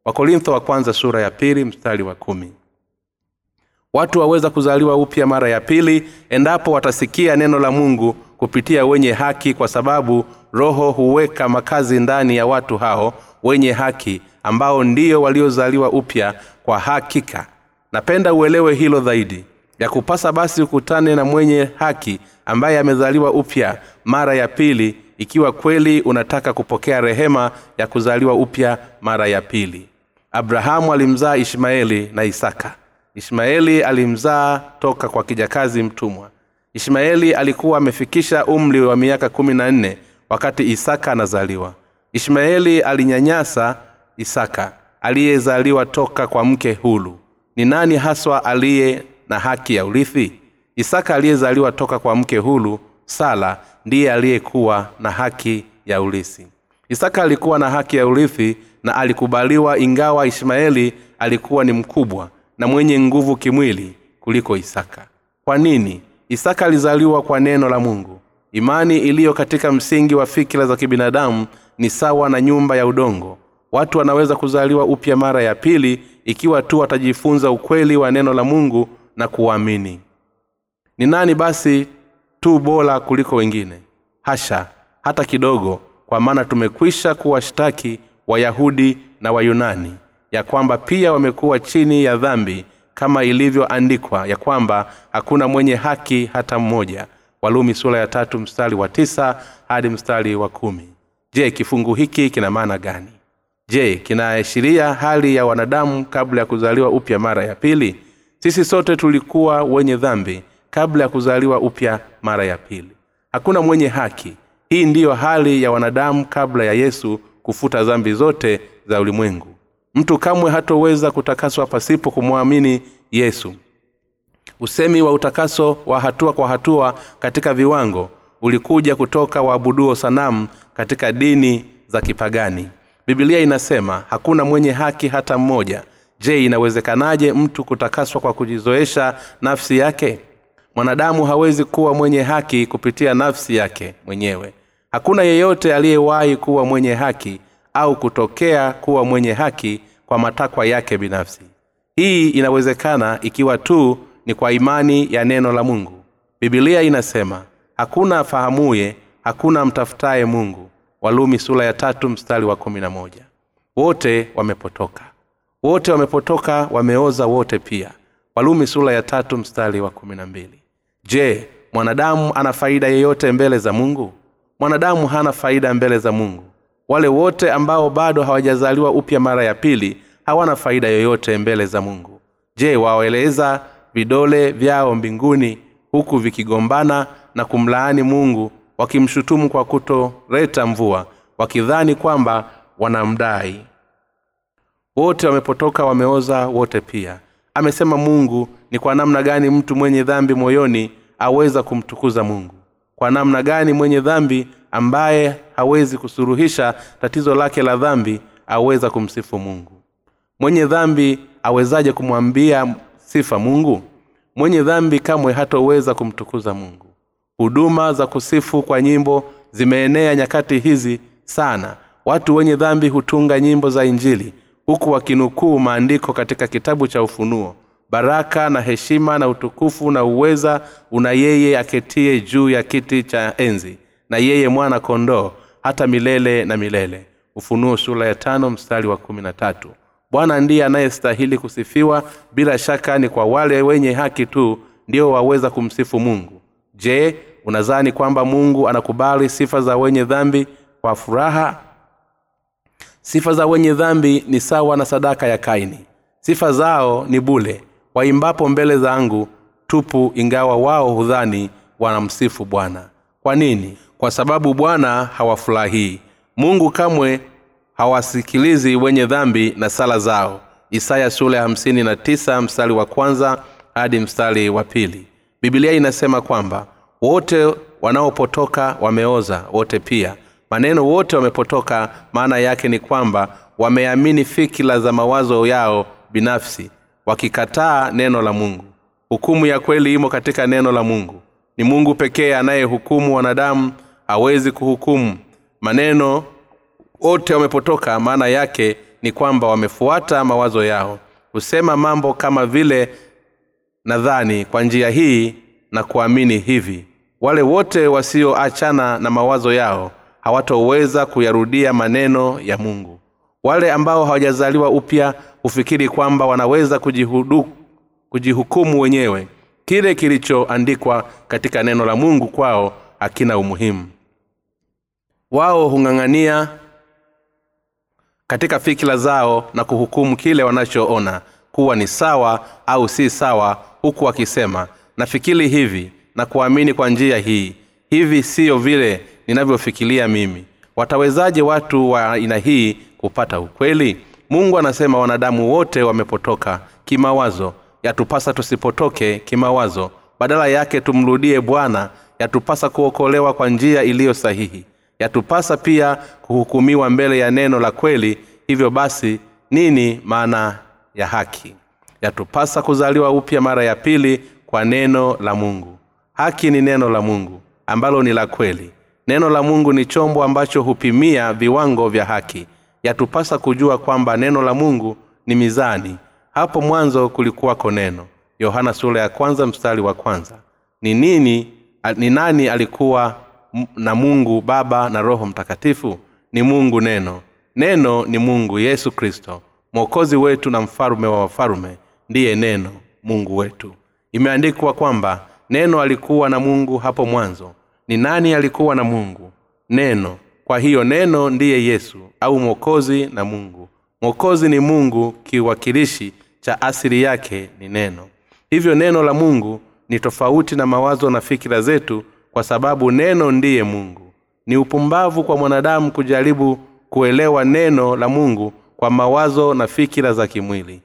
Wakorintho wa kwanza sura ya pili mstari wa kumi. Watu waweza kuzaliwa upya mara ya pili endapo watasikia neno la mungu kupitia wenye haki kwa sababu roho huweka makazi ndani ya watu hao wenye haki ambao ndio waliozaliwa upya kwa hakika. Napenda uelewe hilo zaidi. Ya kupasa basi ukutane na mwenye haki ambaye amezaliwa upya mara ya pili ikiwa kweli unataka kupokea rehema ya kuzaliwa upya mara ya pili. Abrahamu alimzaa ishmaeli na isaka. Ishmaeli alimzaa toka kwa kijakazi mtumwa. Ishmaeli alikuwa amefikisha umri wa miaka kumi na nne wakati isaka anazaliwa. Ishmaeli alinyanyasa isaka aliyezaliwa toka kwa mke hulu. Ni nani haswa aliye na haki ya urithi isaka aliyezaliwa toka kwa mke hulu sala ndiye aliyekuwa na haki ya urithi. Isaka alikuwa na haki ya urithi na alikubaliwa ingawa ishmaeli alikuwa ni mkubwa na mwenye nguvu kimwili kuliko isaka. Kwa nini? Isaka alizaliwa kwa neno la mungu. Imani iliyo katika msingi wa fikira za kibinadamu ni sawa na nyumba ya udongo. Watu wanaweza kuzaliwa upya mara ya pili ikiwa tu watajifunza ukweli wa neno la mungu na kuamini ni nani basi tu bora kuliko wengine? Hasha hata kidogo kwa maana tumekwisha kuwashtaki wayahudi na wayunani ya kwamba pia wamekuwa chini ya dhambi kama ilivyoandikwa ya kwamba hakuna mwenye haki hata mmoja. Walumi sura ya tatu mstari wa tisa hadi mstari wa kumi. Je kifungu hiki kina maana gani? Je kinaashiria hali ya wanadamu kabla ya kuzaliwa upya mara ya pili? Sisi sote tulikuwa wenye dhambi kabla ya kuzaliwa upya mara ya pili. Hakuna mwenye haki. Hii ndiyo hali ya wanadamu kabla ya yesu kufuta dhambi zote za ulimwengu. Mtu kamwe hatoweza kutakaswa pasipo kumwamini yesu. Usemi wa utakaso wa hatua kwa hatua katika viwango ulikuja kutoka waabuduo sanamu katika dini za kipagani. Bibilia inasema hakuna mwenye haki hata mmoja. Je inawezekanaje mtu kutakaswa kwa kujizoesha nafsi yake mwanadamu hawezi kuwa mwenye haki kupitia nafsi yake mwenyewe. Hakuna yeyote aliyewahi kuwa mwenye haki au kutokea kuwa mwenye haki kwa matakwa yake binafsi. Hii inawezekana ikiwa tu ni kwa imani ya neno la mungu. Bibilia inasema hakuna afahamuye hakuna mtafutaye mungu. Walumi sura ya tatu mstari wa kumi na moja. Wote wamepotoka. Wote wamepotoka wameoza wote pia. Walumi sura ya tatu mstari wa kumi na mbili je mwanadamu ana faida yeyote mbele za mungu? Mwanadamu hana faida mbele za mungu. Wale wote ambao bado hawajazaliwa upya mara ya pili hawana faida yoyote mbele za mungu. Je waeleza vidole vyao mbinguni huku vikigombana na kumlaani mungu wakimshutumu kwa kutoreta mvua wakidhani kwamba wanamdai. Wote wamepotoka wameoza wote pia amesema mungu ni kwa namna gani mtu mwenye dhambi moyoni aweza kumtukuza mungu. Kwa namna gani mwenye dhambi ambaye hawezi kusuruhisha tatizo lake la dhambi aweza kumsifu mungu? Mwenye dhambi awezaje kumwambia sifa mungu? Mwenye dhambi kamwe hatoweza kumtukuza mungu. Huduma za kusifu kwa nyimbo zimeenea nyakati hizi sana. Watu wenye dhambi hutunga nyimbo za injili huku wakinukuu maandiko katika kitabu cha ufunuo. Baraka na heshima na utukufu na uweza una yeye aketie juu ya kiti cha enzi na yeye mwana kondoo hata milele na milele. Ufunuo sura ya tano mstari wa kumi bwana ndiye anayestahili kusifiwa bila shaka ni kwa wale wenye haki tu ndio waweza kumsifu mungu. Je unazani kwamba mungu anakubali sifa za wenye dhambi kwa furaha sifa za wenye dhambi ni sawa na sadaka ya kaini. Sifa zao ni bule. Waimbapo mbele zangu tupu ingawa wao hudhani wanamsifu bwana. Kwa nini? Kwa sababu bwana hawafurahii. Mungu kamwe hawasikilizi wenye dhambi na sala zao. Isaya sura ya hamsini na tisa mstari wa kwanza hadi mstari wa pili. Bibilia inasema kwamba wote wanaopotoka wameoza wote pia maneno wote wamepotoka maana yake ni kwamba wameamini fikira za mawazo yao binafsi wakikataa neno la mungu. Hukumu ya kweli imo katika neno la mungu. Ni mungu pekee anayehukumu wanadamu hawezi kuhukumu. Maneno wote wamepotoka maana yake ni kwamba wamefuata mawazo yao. Husema mambo kama vile nadhani kwa njia hii na kuamini hivi. Wale wote wasioachana na mawazo yao hawatoweza kuyarudia maneno ya mungu. Wale ambao hawajazaliwa upya hufikiri kwamba wanaweza kujihudu, kujihukumu wenyewe. Kile kilichoandikwa katika neno la mungu kwao hakina umuhimu. Wao hung'ang'ania katika fikira zao na kuhukumu kile wanachoona kuwa ni sawa au si sawa huku wakisema nafikiri hivi na kuamini kwa njia hii. Hivi siyo vile ninavyofikiria mimi. Watawezaje watu wa aina hii kupata ukweli? Mungu anasema wanadamu wote wamepotoka kimawazo. Yatupasa tusipotoke kimawazo. Badala yake tumrudie bwana. Yatupasa kuokolewa kwa njia iliyo sahihi. Yatupasa pia kuhukumiwa mbele ya neno la kweli. Hivyo basi nini maana ya haki? Yatupasa kuzaliwa upya mara ya pili kwa neno la mungu. Haki ni neno la mungu ambalo ni la kweli neno la mungu ni chombo ambacho hupimia viwango vya haki. Yatupasa kujua kwamba neno la mungu ni mizani. Hapo mwanzo kulikuwako neno. Yohana sura ya kwanza mstari wa kwanza. Ni nini ni nani alikuwa na mungu baba na roho mtakatifu? Ni mungu neno. Neno ni mungu yesu kristo. Mwokozi wetu na mfalume wa wafalume ndiye neno mungu wetu. Imeandikwa kwamba neno alikuwa na mungu hapo mwanzo ni nani alikuwa na mungu? Neno. Kwa hiyo neno ndiye yesu au mwokozi na mungu. Mwokozi ni mungu kiwakilishi cha asili yake ni neno. Hivyo neno la mungu ni tofauti na mawazo na fikira zetu kwa sababu neno ndiye mungu. Ni upumbavu kwa mwanadamu kujaribu kuelewa neno la mungu kwa mawazo na fikira za kimwili.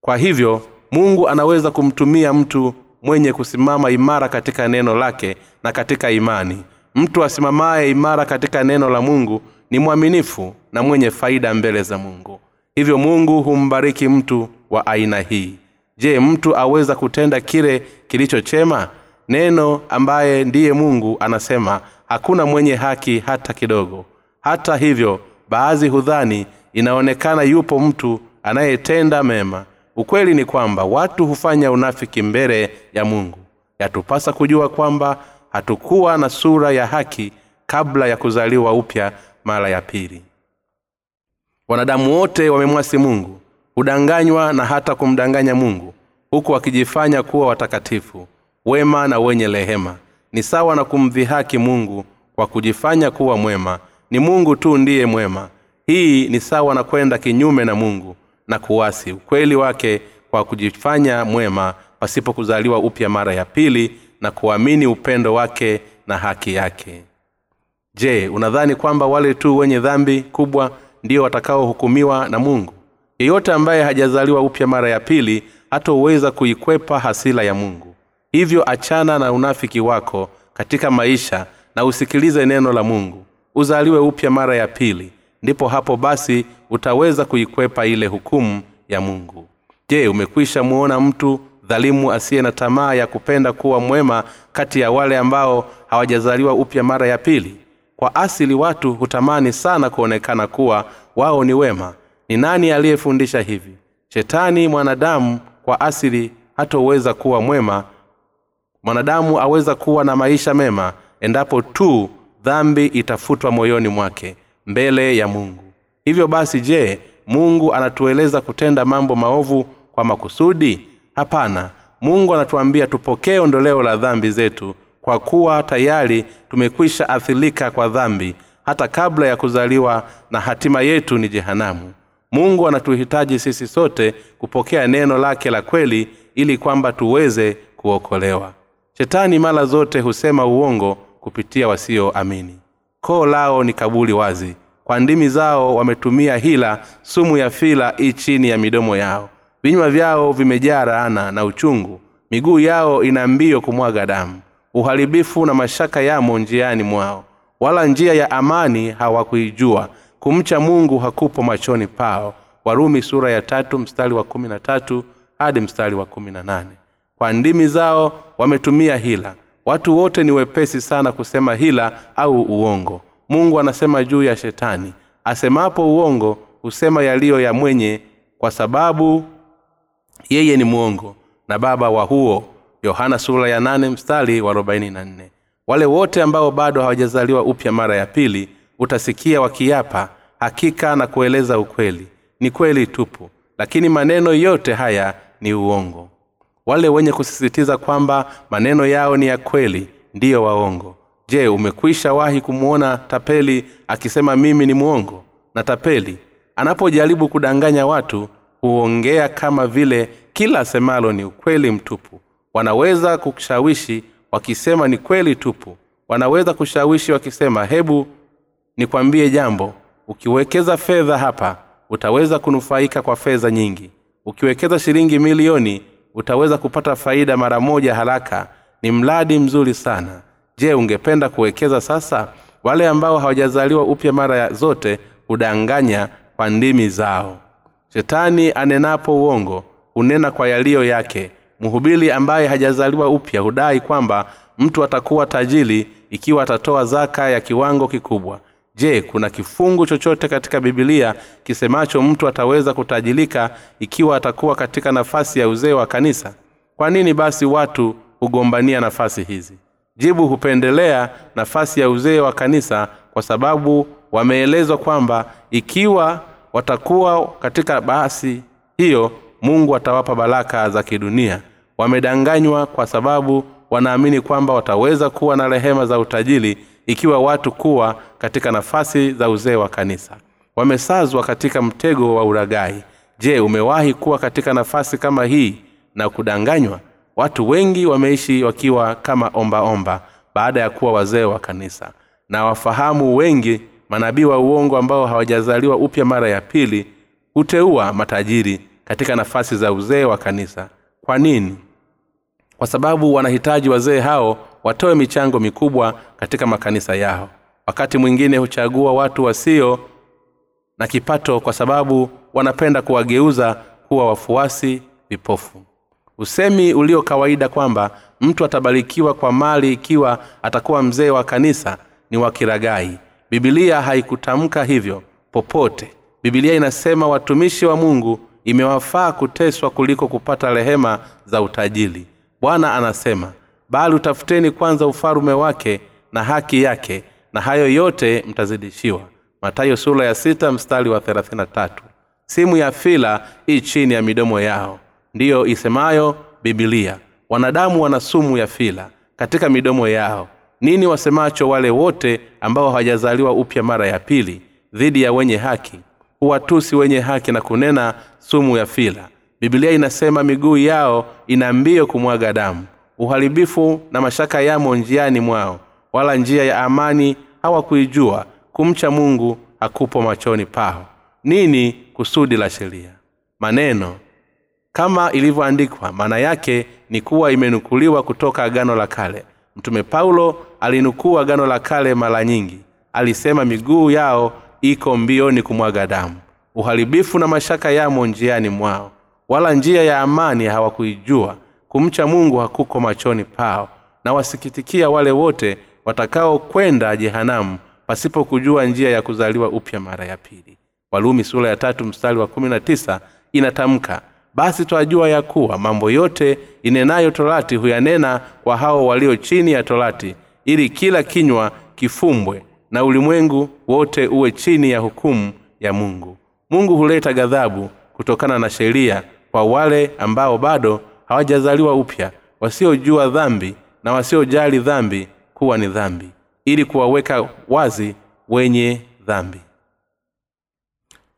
Kwa hivyo mungu anaweza kumtumia mtu mwenye kusimama imara katika neno lake na katika imani. Mtu asimamaye imara katika neno la mungu ni mwaminifu na mwenye faida mbele za mungu. Hivyo mungu humbariki mtu wa aina hii. Je mtu aweza kutenda kile kilichochema neno ambaye ndiye mungu anasema hakuna mwenye haki hata kidogo. Hata hivyo baadhi hudhani inaonekana yupo mtu anayetenda mema ukweli ni kwamba watu hufanya unafiki mbele ya mungu. Yatupasa kujua kwamba hatukuwa na sura ya haki kabla ya kuzaliwa upya mara ya pili. Wanadamu wote wamemwasi mungu hudanganywa na hata kumdanganya mungu huku wakijifanya kuwa watakatifu wema na wenye rehema. Ni sawa na kumdhihaki mungu kwa kujifanya kuwa mwema. Ni mungu tu ndiye mwema. Hii ni sawa na kwenda kinyume na mungu na kuwasi ukweli wake kwa kujifanya mwema pasipo kuzaliwa upya mara ya pili na kuamini upendo wake na haki yake. Je unadhani kwamba wale tu wenye dhambi kubwa ndio watakaohukumiwa na mungu? Yeyote ambaye hajazaliwa upya mara ya pili hatoweza kuikwepa hasila ya mungu. Hivyo achana na unafiki wako katika maisha na usikilize neno la mungu. Uzaliwe upya mara ya pili ndipo hapo basi utaweza kuikwepa ile hukumu ya mungu. Je umekwisha muona mtu dhalimu asiye na tamaa ya kupenda kuwa mwema kati ya wale ambao hawajazaliwa upya mara ya pili? Kwa asili watu hutamani sana kuonekana kuwa wao ni wema. Ni nani aliyefundisha hivi? Shetani mwanadamu kwa asili hatoweza kuwa mwema. Mwanadamu aweza kuwa na maisha mema endapo tu dhambi itafutwa moyoni mwake mbele ya mungu. Hivyo basi je mungu anatueleza kutenda mambo maovu kwa makusudi? Hapana. Mungu anatuambia tupokee ondoleo la dhambi zetu kwa kuwa tayari tumekwisha athirika kwa dhambi hata kabla ya kuzaliwa na hatima yetu ni jehanamu. Mungu anatuhitaji sisi sote kupokea neno lake la kweli ili kwamba tuweze kuokolewa. Shetani mara zote husema uongo kupitia wasioamini koo lao ni kabuli wazi. Kwa ndimi zao wametumia hila sumu ya fila i chini ya midomo yao. Vinywa vyao vimejaa raana na uchungu. Miguu yao ina mbio kumwaga damu. Uharibifu na mashaka yamo njiani mwao. Wala njia ya amani hawakuijua. Kumcha mungu hakupo machoni pao. Warumi sura ya tatu mstari wa kumi na tatu hadi mstari wa kumi na nane. Kwa ndimi zao wametumia hila watu wote ni wepesi sana kusema hila au uongo. Mungu anasema juu ya shetani. Asemapo uongo husema yaliyo ya mwenye kwa sababu yeye ni mwongo. Na baba wa huo yohana sura ya nane mstari wa arobaini na nne. Wale wote ambao bado hawajazaliwa upya mara ya pili utasikia wakiapa hakika na kueleza ukweli. Ni kweli tupu lakini maneno yote haya ni uongo wale wenye kusisitiza kwamba maneno yao ni ya kweli ndiyo waongo. Je umekwisha wahi kumwona tapeli akisema mimi ni mwongo na tapeli anapojaribu kudanganya watu huongea kama vile kila semalo ni ukweli mtupu. Wanaweza kushawishi wakisema ni kweli tupu. Wanaweza kushawishi wakisema hebu nikwambie jambo. Ukiwekeza fedha hapa utaweza kunufaika kwa fedha nyingi. Ukiwekeza shilingi milioni utaweza kupata faida mara moja haraka. Ni mradi mzuri sana. Je ungependa kuwekeza sasa? Wale ambao hawajazaliwa upya mara zote hudanganya kwa ndimi zao. Shetani anenapo uongo hunena kwa yaliyo yake. Mhubiri ambaye hajazaliwa upya hudai kwamba mtu atakuwa tajiri ikiwa atatoa zaka ya kiwango kikubwa je kuna kifungu chochote katika bibilia kisemacho mtu ataweza kutajilika ikiwa atakuwa katika nafasi ya uzee wa kanisa? Kwa nini basi watu hugombania nafasi hizi? Jibu hupendelea nafasi ya uzee wa kanisa kwa sababu wameelezwa kwamba ikiwa watakuwa katika basi hiyo mungu atawapa baraka za kidunia. Wamedanganywa kwa sababu wanaamini kwamba wataweza kuwa na rehema za utajiri ikiwa watu kuwa katika nafasi za uzee wa kanisa. Wamesazwa katika mtego wa uragai je umewahi kuwa katika nafasi kama hii na kudanganywa? Watu wengi wameishi wakiwa kama ombaomba omba, baada ya kuwa wazee wa kanisa. Na wafahamu wengi manabii wa uongo ambao hawajazaliwa upya mara ya pili huteua matajiri katika nafasi za uzee wa kanisa. Kwa nini? Kwa sababu wanahitaji wazee hao watoe michango mikubwa katika makanisa yao. Wakati mwingine huchagua watu wasio na kipato kwa sababu wanapenda kuwageuza kuwa wafuasi vipofu. Usemi ulio kawaida kwamba mtu atabarikiwa kwa mali ikiwa atakuwa mzee wa kanisa ni wa kiragai. Bibilia haikutamka hivyo popote. Bibilia inasema watumishi wa mungu imewafaa kuteswa kuliko kupata rehema za utajiri. Bwana anasema bali utafuteni kwanza ufalume wake na haki yake na hayo yote mtazidishiwa. Matayo sura ya sita mstari wa tatu. Simu ya fila ii chini ya midomo yao. Ndiyo isemayo bibilia wanadamu wana sumu ya fila katika midomo yao. Nini wasemacho wale wote ambao hawajazaliwa upya mara ya pili dhidi ya wenye haki? Huwatusi wenye haki na kunena sumu ya fila. Bibilia inasema miguu yao ina mbio kumwaga damu uharibifu na mashaka yamo njiani mwao wala njia ya amani hawakuijua. Kumcha mungu hakupo machoni pao. Nini kusudi la sheria? Maneno. Kama ilivyoandikwa maana yake ni kuwa imenukuliwa kutoka agano la kale. Mtume paulo alinukuu agano la kale mara nyingi. Alisema miguu yao iko mbioni kumwaga damu. Uharibifu na mashaka yamo njiani mwao wala njia ya amani hawakuijua kumcha mungu hakuko machoni pao na wasikitikia wale wote watakaokwenda jehanamu pasipo kujua njia ya kuzaliwa upya mara ya pili. Walumi sura ya tatu mstari wa kumi na tisa inatamka basi twajua ya kuwa mambo yote inenayo torati huyanena kwa hao walio chini ya torati ili kila kinywa kifumbwe na ulimwengu wote uwe chini ya hukumu ya mungu. Mungu huleta ghadhabu kutokana na sheria kwa wale ambao bado hawajazaliwa upya wasiojua dhambi na wasiojali dhambi kuwa ni dhambi ili kuwaweka wazi wenye dhambi.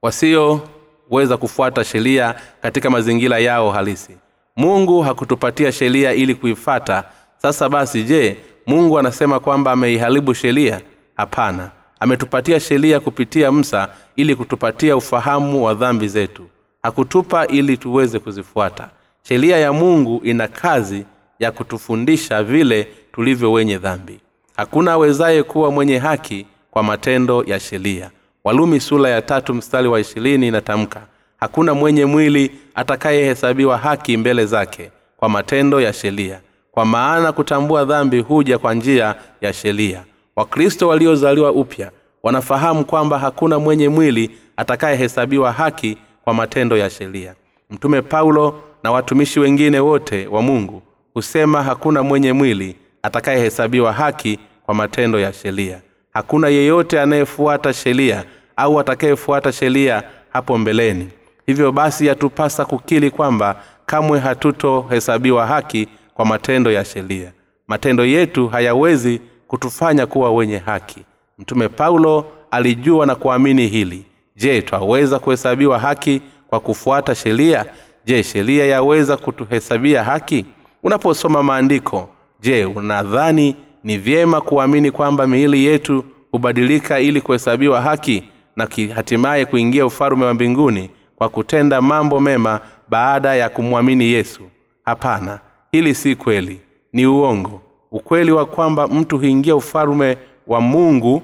Wasioweza kufuata sheria katika mazingira yao halisi. Mungu hakutupatia sheria ili kuifata sasa basi je mungu anasema kwamba ameiharibu sheria? Hapana. Ametupatia sheria kupitia msa ili kutupatia ufahamu wa dhambi zetu. Hakutupa ili tuweze kuzifuata sheria ya mungu ina kazi ya kutufundisha vile tulivyo wenye dhambi. Hakuna awezaye kuwa mwenye haki kwa matendo ya sheria. Walumi sula ya tatu mstari wa ishirini inatamka hakuna mwenye mwili atakayehesabiwa haki mbele zake kwa matendo ya sheria. Kwa maana kutambua dhambi huja kwa njia ya sheria. Wakristo waliozaliwa upya wanafahamu kwamba hakuna mwenye mwili atakayehesabiwa haki kwa matendo ya sheria. Mtume paulo na watumishi wengine wote wa mungu husema hakuna mwenye mwili atakayehesabiwa haki kwa matendo ya sheria. Hakuna yeyote anayefuata sheria au atakayefuata sheria hapo mbeleni. Hivyo basi yatupasa kukili kwamba kamwe hatutohesabiwa haki kwa matendo ya sheria. Matendo yetu hayawezi kutufanya kuwa wenye haki. Mtume paulo alijua na kuamini hili. Je twaweza kuhesabiwa haki kwa kufuata sheria je sheria yaweza kutuhesabia haki? Unaposoma maandiko je unadhani ni vyema kuamini kwamba miili yetu hubadilika ili kuhesabiwa haki na hatimaye kuingia ufalume wa mbinguni kwa kutenda mambo mema baada ya kumwamini yesu? Hapana hili si kweli. Ni uongo. Ukweli wa kwamba mtu huingia ufalume wa mungu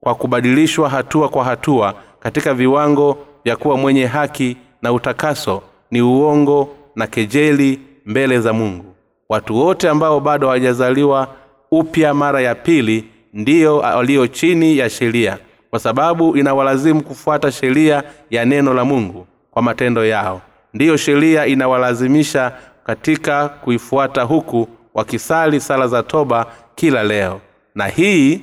kwa kubadilishwa hatua kwa hatua katika viwango vya kuwa mwenye haki na utakaso ni uongo na kejeli mbele za mungu. Watu wote ambao bado hawajazaliwa upya mara ya pili ndiyo walio chini ya sheria kwa sababu inawalazimu kufuata sheria ya neno la mungu kwa matendo yao. Ndiyo sheria inawalazimisha katika kuifuata huku wakisali sala za toba kila leo. Na hii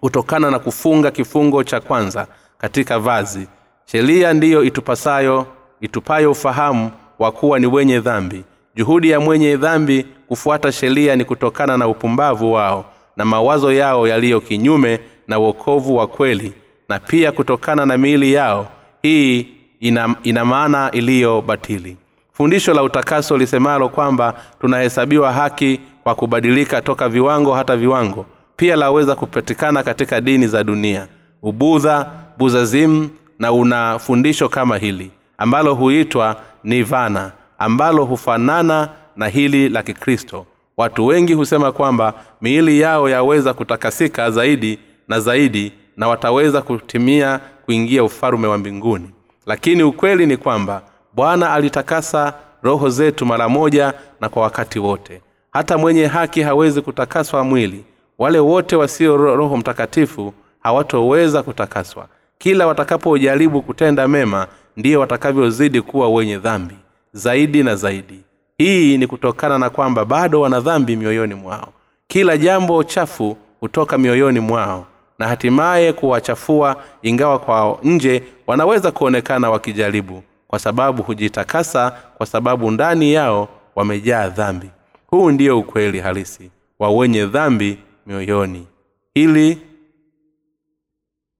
hutokana na kufunga kifungo cha kwanza katika vazi. Sheria ndiyo itupasayo itupayo ufahamu wa kuwa ni wenye dhambi. Juhudi ya mwenye dhambi kufuata sheria ni kutokana na upumbavu wao na mawazo yao yaliyo kinyume na uokovu wa kweli na pia kutokana na miili yao. Hii ina, ina maana iliyo batili. Fundisho la utakaso lisemalo kwamba tunahesabiwa haki kwa kubadilika toka viwango hata viwango pia laweza kupatikana katika dini za dunia. Ubudha buzazimu na una fundisho kama hili ambalo huitwa nivana ambalo hufanana na hili la kikristo. Watu wengi husema kwamba miili yao yaweza kutakasika zaidi na zaidi na wataweza kutimia kuingia ufalume wa mbinguni. Lakini ukweli ni kwamba bwana alitakasa roho zetu mara moja na kwa wakati wote. Hata mwenye haki hawezi kutakaswa mwili. Wale wote wasio roho mtakatifu hawatoweza kutakaswa. Kila watakapojaribu kutenda mema ndiyo watakavyozidi kuwa wenye dhambi zaidi na zaidi. Hii ni kutokana na kwamba bado wana dhambi mioyoni mwao. Kila jambo chafu hutoka mioyoni mwao na hatimaye kuwachafua ingawa kwa nje wanaweza kuonekana wakijaribu kwa sababu hujitakasa kwa sababu ndani yao wamejaa dhambi. Huu ndio ukweli halisi wa wenye dhambi mioyoni. Ili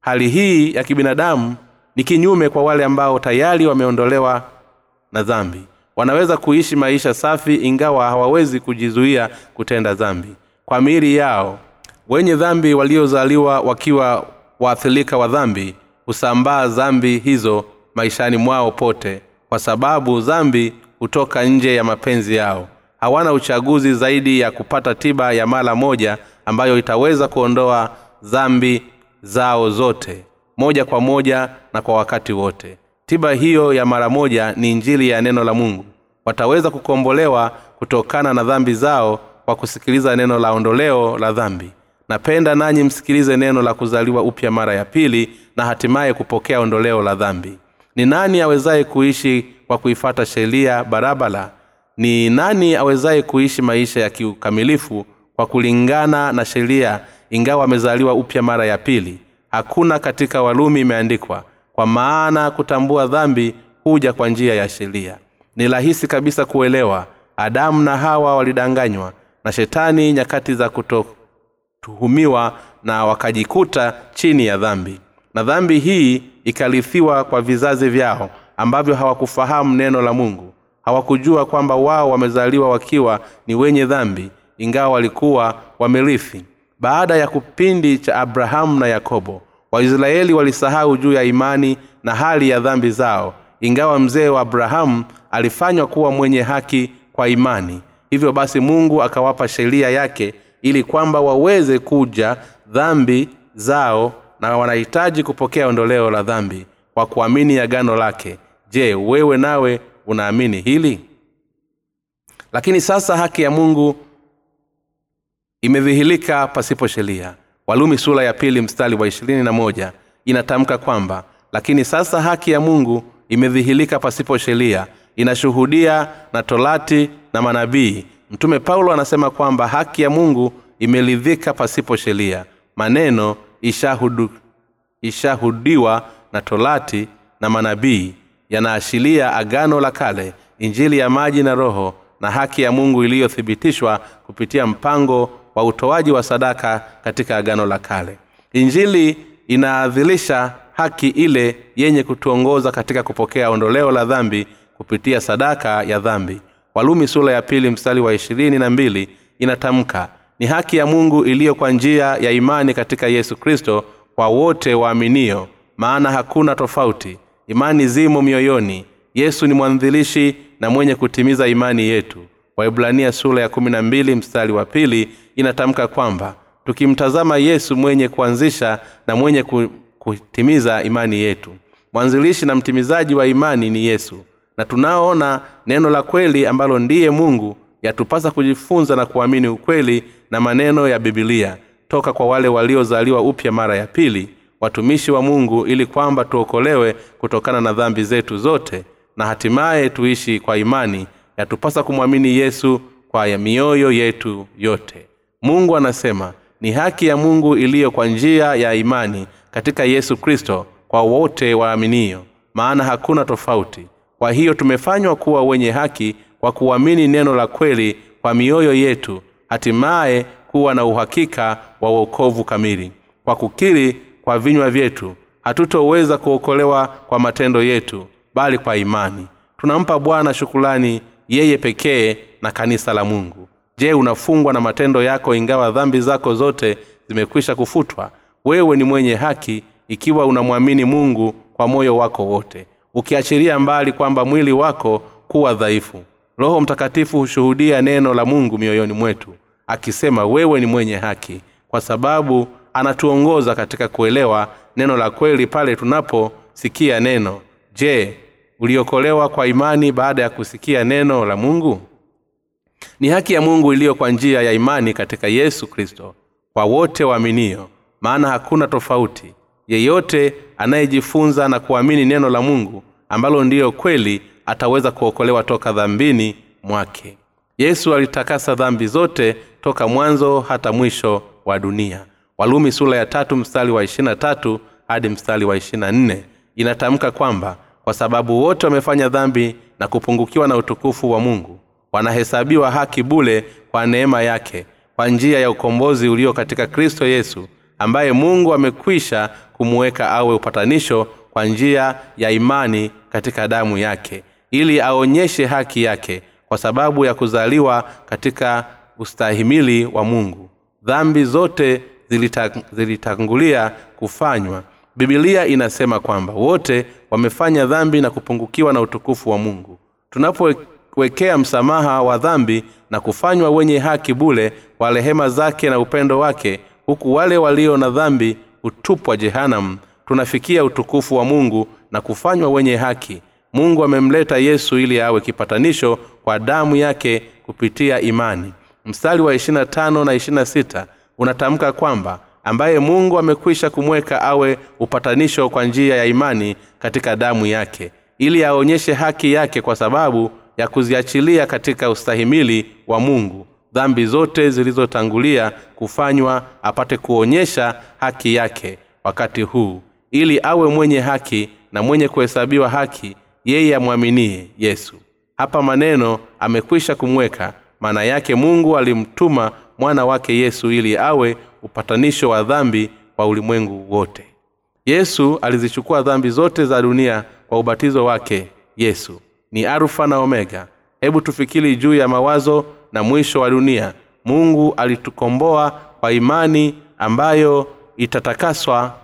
hali hii ya kibinadamu ni kinyume kwa wale ambao tayari wameondolewa na dhambi. Wanaweza kuishi maisha safi ingawa hawawezi kujizuia kutenda dhambi. Kwa miili yao wenye dhambi waliozaliwa wakiwa waathirika wa dhambi husambaa dhambi hizo maishani mwao pote kwa sababu dhambi hutoka nje ya mapenzi yao. Hawana uchaguzi zaidi ya kupata tiba ya mara moja ambayo itaweza kuondoa dhambi zao zote. Moja kwa moja na kwa wakati wote. Tiba hiyo ya mara moja ni injili ya neno la mungu. Wataweza kukombolewa kutokana na dhambi zao kwa kusikiliza neno la ondoleo la dhambi. Napenda nanyi msikilize neno la kuzaliwa upya mara ya pili na hatimaye kupokea ondoleo la dhambi. Ni nani awezaye kuishi kwa kuifata sheria barabara? Ni nani awezaye kuishi maisha ya kiukamilifu kwa kulingana na sheria ingawa amezaliwa upya mara ya pili? Hakuna katika walumi imeandikwa kwa maana kutambua dhambi huja kwa njia ya sheria. Ni rahisi kabisa kuelewa adamu na hawa walidanganywa na shetani nyakati za kutotuhumiwa na wakajikuta chini ya dhambi. Na dhambi hii ikarithiwa kwa vizazi vyao ambavyo hawakufahamu neno la mungu. Hawakujua kwamba wao wamezaliwa wakiwa ni wenye dhambi ingawa walikuwa wamerithi baada ya kipindi cha abrahamu na yakobo waisraeli walisahau juu ya imani na hali ya dhambi zao ingawa mzee wa abrahamu alifanywa kuwa mwenye haki kwa imani. Hivyo basi mungu akawapa sheria yake ili kwamba waweze kuja dhambi zao na wanahitaji kupokea ondoleo la dhambi kwa kuamini agano lake. Je wewe nawe unaamini hili? Lakini sasa haki ya mungu imedhihirika pasipo sheria walumi sura ya pili mstari wa ishirini na moja inatamka kwamba lakini sasa haki ya mungu imedhihirika pasipo sheria inashuhudia na torati na manabii. Mtume paulo anasema kwamba haki ya mungu imeridhika pasipo sheria. Maneno ishahudu, ishahudiwa na torati na manabii yanaashiria agano la kale injili ya maji na roho na haki ya mungu iliyothibitishwa kupitia mpango wa utoaji wa sadaka katika agano la kale. Injili inaadhilisha haki ile yenye kutuongoza katika kupokea ondoleo la dhambi kupitia sadaka ya dhambi. Walumi sura ya pili mstari wa ishirini na mbili inatamka ni haki ya mungu iliyo kwa njia ya imani katika yesu kristo kwa wote waaminio maana hakuna tofauti. Imani zimo mioyoni. Yesu ni mwanzilishi na mwenye kutimiza imani yetu. Waibrania sura ya kumi na mbili mstari wa pili inatamka kwamba tukimtazama yesu mwenye kuanzisha na mwenye kutimiza imani yetu mwanzilishi na mtimizaji wa imani ni yesu na tunaoona neno la kweli ambalo ndiye mungu yatupasa kujifunza na kuamini ukweli na maneno ya bibilia toka kwa wale waliozaliwa upya mara ya pili watumishi wa mungu ili kwamba tuokolewe kutokana na dhambi zetu zote na hatimaye tuishi kwa imani yatupasa kumwamini yesu kwa mioyo yetu yote mungu anasema ni haki ya mungu iliyo kwa njia ya imani katika yesu kristo kwa wote waaminio maana hakuna tofauti. Kwa hiyo tumefanywa kuwa wenye haki kwa kuamini neno la kweli kwa mioyo yetu hatimaye kuwa na uhakika wa uokovu kamili. Kwa kukiri kwa vinywa vyetu hatutoweza kuokolewa kwa matendo yetu bali kwa imani. Tunampa bwana shukulani yeye pekee na kanisa la mungu je unafungwa na matendo yako ingawa dhambi zako zote zimekwisha kufutwa? Wewe ni mwenye haki ikiwa unamwamini mungu kwa moyo wako wote ukiachilia mbali kwamba mwili wako kuwa dhaifu. Roho mtakatifu hushuhudia neno la mungu mioyoni mwetu akisema wewe ni mwenye haki kwa sababu anatuongoza katika kuelewa neno la kweli pale tunaposikia neno. Je uliokolewa kwa imani baada ya kusikia neno la mungu ni haki ya mungu iliyo kwa njia ya imani katika yesu kristo kwa wote waaminio. Maana hakuna tofauti. Yeyote anayejifunza na kuamini neno la mungu ambalo ndiyo kweli ataweza kuokolewa toka dhambini mwake. Yesu alitakasa dhambi zote toka mwanzo hata mwisho wa dunia. Walumi sura ya tatu mstari wa ishirina tatu hadi mstari wa ishirina nne. Inatamka kwamba kwa sababu wote wamefanya dhambi na kupungukiwa na utukufu wa mungu wanahesabiwa haki bule kwa neema yake kwa njia ya ukombozi ulio katika kristo yesu ambaye mungu amekwisha kumuweka awe upatanisho kwa njia ya imani katika damu yake ili aonyeshe haki yake kwa sababu ya kuzaliwa katika ustahimili wa mungu. Dhambi zote zilitangulia kufanywa. Bibilia inasema kwamba wote wamefanya dhambi na kupungukiwa na utukufu wa mungu tunapowekea msamaha wa dhambi na kufanywa wenye haki bule kwa rehema zake na upendo wake huku wale walio na dhambi hutupwa jehanamu. Tunafikia utukufu wa mungu na kufanywa wenye haki. Mungu amemleta yesu ili awe kipatanisho kwa damu yake kupitia imani. Mstari wa 25 na 26 unatamka kwamba ambaye mungu amekwisha kumweka awe upatanisho kwa njia ya imani katika damu yake ili aonyeshe haki yake kwa sababu ya kuziachilia katika ustahimili wa mungu. Dhambi zote zilizotangulia kufanywa apate kuonyesha haki yake wakati huu. Ili awe mwenye haki na mwenye kuhesabiwa haki yeye amwaminie yesu. Hapa maneno amekwisha kumweka. Maana yake mungu alimtuma mwana wake yesu ili awe upatanisho wa dhambi wa ulimwengu wote. Yesu alizichukua dhambi zote za dunia kwa ubatizo wake yesu ni arufa na omega. Hebu tufikiri juu ya mawazo na mwisho wa dunia. Mungu alitukomboa kwa imani ambayo itatakaswa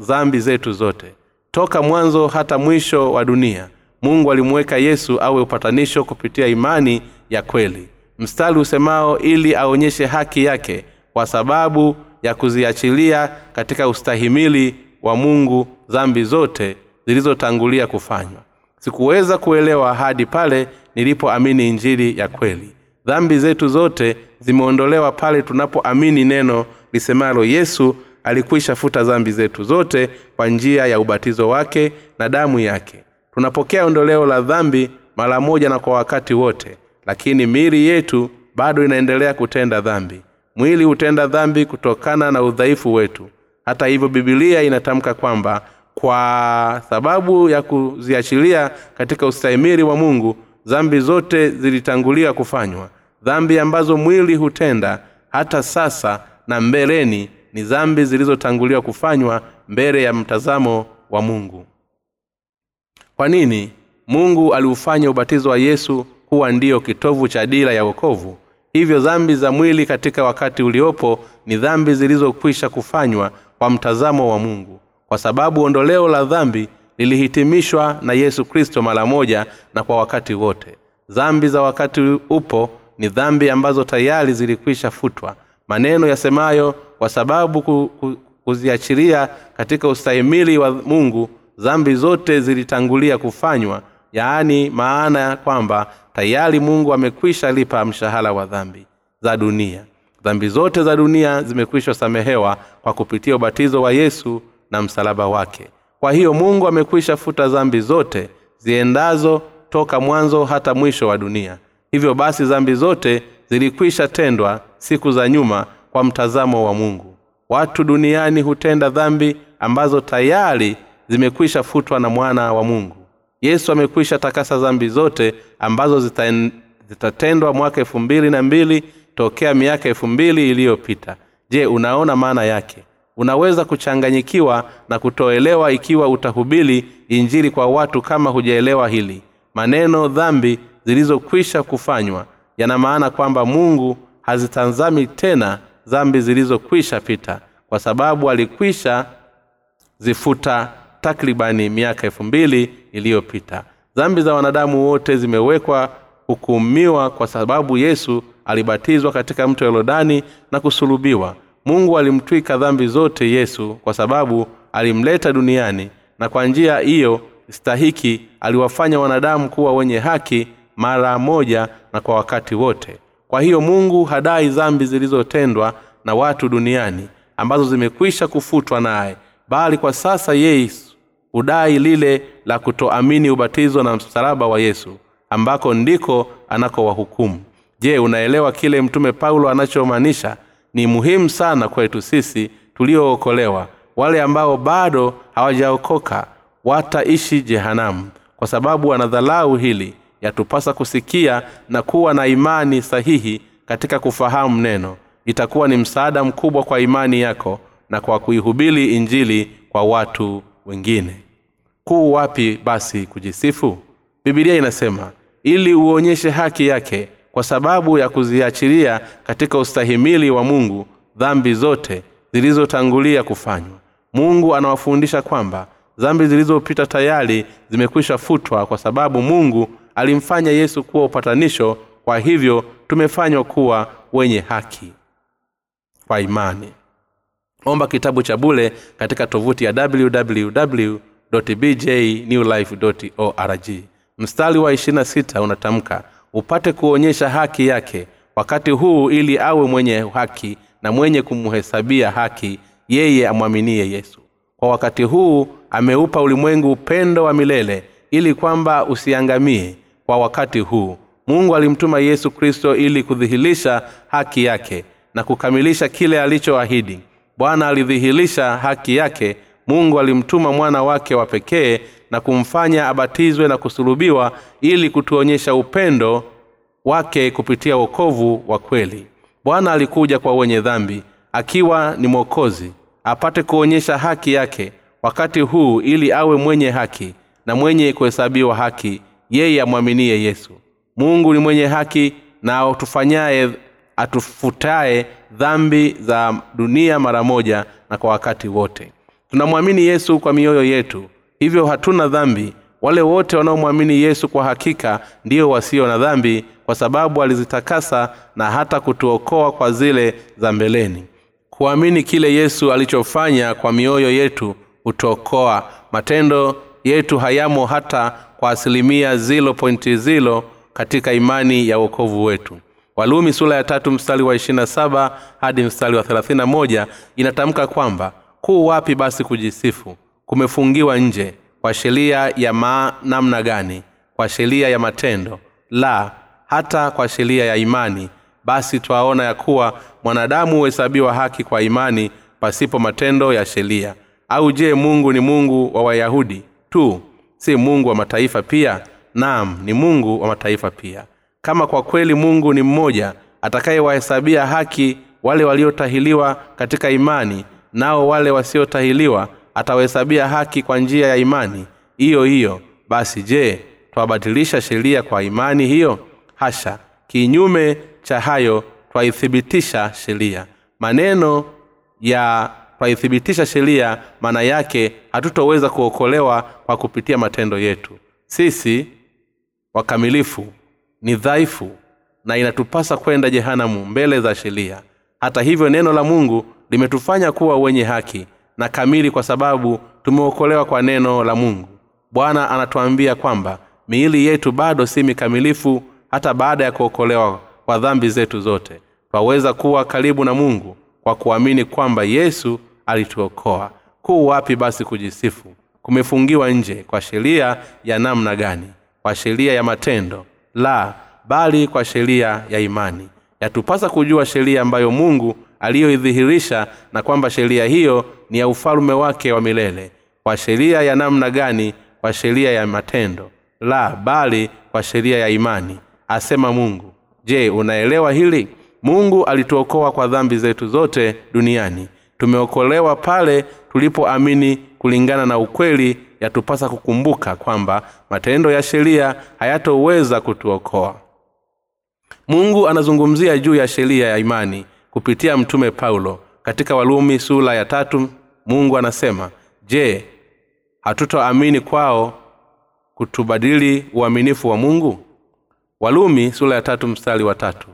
dhambi zetu zote. Toka mwanzo hata mwisho wa dunia mungu alimuweka yesu awe upatanisho kupitia imani ya kweli. Mstari usemao ili aonyeshe haki yake kwa sababu ya kuziachilia katika ustahimili wa mungu dhambi zote zilizotangulia kufanywa sikuweza kuelewa hadi pale nilipoamini injili ya kweli. Dhambi zetu zote zimeondolewa pale tunapoamini neno lisemalo yesu alikwisha futa dhambi zetu zote kwa njia ya ubatizo wake na damu yake. Tunapokea ondoleo la dhambi mara moja na kwa wakati wote lakini miili yetu bado inaendelea kutenda dhambi. Mwili hutenda dhambi kutokana na udhaifu wetu. Hata hivyo bibilia inatamka kwamba kwa sababu ya kuziachilia katika ustahimiri wa mungu dhambi zote zilitangulia kufanywa. Dhambi ambazo mwili hutenda hata sasa na mbeleni ni dhambi zilizotanguliwa kufanywa mbele ya mtazamo wa mungu. Kwa nini mungu aliufanya ubatizo wa yesu kuwa ndiyo kitovu cha dira ya wokovu? Hivyo dhambi za mwili katika wakati uliopo ni dhambi zilizokwisha kufanywa kwa mtazamo wa mungu kwa sababu ondoleo la dhambi lilihitimishwa na yesu kristo mara moja na kwa wakati wote. Dhambi za wakati upo ni dhambi ambazo tayari zilikwisha futwa. Maneno yasemayo kwa sababu ku, ku, kuziachilia katika ustahimili wa mungu dhambi zote zilitangulia kufanywa. Yaani maana ya kwamba tayari mungu amekwisha lipa mshahara wa dhambi za dunia. Dhambi zote za dunia zimekwisha samehewa kwa kupitia ubatizo wa yesu na msalaba wake. Kwa hiyo mungu amekwisha futa dhambi zote ziendazo toka mwanzo hata mwisho wa dunia. Hivyo basi dhambi zote zilikwisha tendwa siku za nyuma kwa mtazamo wa mungu. Watu duniani hutenda dhambi ambazo tayari zimekwisha futwa na mwana wa mungu. Yesu amekwisha takasa dhambi zote ambazo zitatendwa mwaka elfu mbili na mbili tokea miaka elfu mbili iliyopita. Je unaona maana yake unaweza kuchanganyikiwa na kutoelewa ikiwa utahubili injili kwa watu kama hujaelewa hili. Maneno dhambi zilizokwisha kufanywa yana maana kwamba mungu hazitazami tena dhambi zilizokwisha pita kwa sababu alikwisha zifuta takribani miaka elfu mbili iliyopita. Dhambi za wanadamu wote zimewekwa hukumiwa kwa sababu yesu alibatizwa katika mto yorodani na kusulubiwa mungu alimtwika dhambi zote yesu kwa sababu alimleta duniani na kwa njia hiyo stahiki aliwafanya wanadamu kuwa wenye haki mara moja na kwa wakati wote. Kwa hiyo mungu hadai dhambi zilizotendwa na watu duniani ambazo zimekwisha kufutwa naye bali kwa sasa yesu hudai lile la kutoamini ubatizo na msalaba wa yesu ambako ndiko anakowahukumu. Je unaelewa kile mtume paulo anachomaanisha ni muhimu sana kwetu sisi tuliookolewa. Wale ambao bado hawajaokoka wataishi jehanamu kwa sababu wanadhalau hili. Yatupasa kusikia na kuwa na imani sahihi katika kufahamu neno. Itakuwa ni msaada mkubwa kwa imani yako na kwa kuihubiri injili kwa watu wengine. Kuu wapi basi kujisifu? Bibilia inasema ili uonyeshe haki yake kwa sababu ya kuziachilia katika ustahimili wa mungu dhambi zote zilizotangulia kufanywa. Mungu anawafundisha kwamba dhambi zilizopita tayari zimekwisha futwa kwa sababu mungu alimfanya yesu kuwa upatanisho. Kwa hivyo tumefanywa kuwa wenye haki kwa imani. Omba kitabu cha bule katika tovuti ya www org. Mstari wa 26 unatamka upate kuonyesha haki yake wakati huu ili awe mwenye haki na mwenye kumhesabia haki yeye amwaminie yesu. Kwa wakati huu ameupa ulimwengu upendo wa milele ili kwamba usiangamie. Kwa wakati huu mungu alimtuma yesu kristo ili kudhihirisha haki yake na kukamilisha kile alichoahidi. Bwana alidhihirisha haki yake. Mungu alimtuma mwana wake wa pekee na kumfanya abatizwe na kusulubiwa ili kutuonyesha upendo wake kupitia wokovu wa kweli. Bwana alikuja kwa wenye dhambi akiwa ni mwokozi apate kuonyesha haki yake wakati huu ili awe mwenye haki na mwenye kuhesabiwa haki yeye amwaminie yesu. Mungu ni mwenye haki na tufanyaye atufutaye dhambi za dunia mara moja na kwa wakati wote. Tunamwamini yesu kwa mioyo yetu hivyo hatuna dhambi. Wale wote wanaomwamini yesu kwa hakika ndio wasio na dhambi kwa sababu alizitakasa na hata kutuokoa kwa zile za mbeleni. Kuamini kile yesu alichofanya kwa mioyo yetu hutuokoa. Matendo yetu hayamo hata kwa asilimia zilo pointi zilo katika imani ya uokovu wetu. Walumi sura ya tatu mstari wa ishirina saba hadi mstari wa thelathina moja inatamka kwamba kuu wapi basi kujisifu kumefungiwa nje kwa sheria ya maa namna gani? Kwa sheria ya matendo. La hata kwa sheria ya imani. Basi twaona ya kuwa mwanadamu huhesabiwa haki kwa imani pasipo matendo ya sheria. Au je mungu ni mungu wa wayahudi? Tu si mungu wa mataifa pia? Naam ni mungu wa mataifa pia. Kama kwa kweli mungu ni mmoja atakayewahesabia haki wale waliotahiliwa katika imani nao wale wasiotahiliwa atawahesabia haki kwa njia ya imani. Hiyo hiyo basi je twabatilisha sheria kwa imani hiyo? Hasha. Kinyume cha hayo twaithibitisha sheria. Maneno ya twaithibitisha sheria maana yake hatutoweza kuokolewa kwa kupitia matendo yetu. Sisi wakamilifu ni dhaifu na inatupasa kwenda jehanamu mbele za sheria. Hata hivyo neno la mungu limetufanya kuwa wenye haki na kamili kwa sababu tumeokolewa kwa neno la mungu. Bwana anatuambia kwamba miili yetu bado si mikamilifu hata baada ya kuokolewa kwa dhambi zetu zote. Twaweza kuwa karibu na mungu kwa kuamini kwamba yesu alituokoa. Kuu wapi basi kujisifu? Kumefungiwa nje kwa sheria ya namna gani? Kwa sheria ya matendo? La bali kwa sheria ya imani. Yatupasa kujua sheria ambayo mungu aliyoidhihirisha na kwamba sheria hiyo ni ya ufalume wake wa milele kwa sheria ya namna gani? Kwa sheria ya matendo. La bali kwa sheria ya imani asema mungu. Je unaelewa hili? Mungu alituokoa kwa dhambi zetu zote duniani. Tumeokolewa pale tulipoamini kulingana na ukweli yatupasa kukumbuka kwamba matendo ya sheria hayatoweza kutuokoa. Mungu anazungumzia juu ya sheria ya imani kupitia mtume paulo katika walumi sula ya tatu mungu anasema je hatutoamini kwao kutubadili uaminifu wa mungu? Walumi sula ya tatu mstari wa tatu.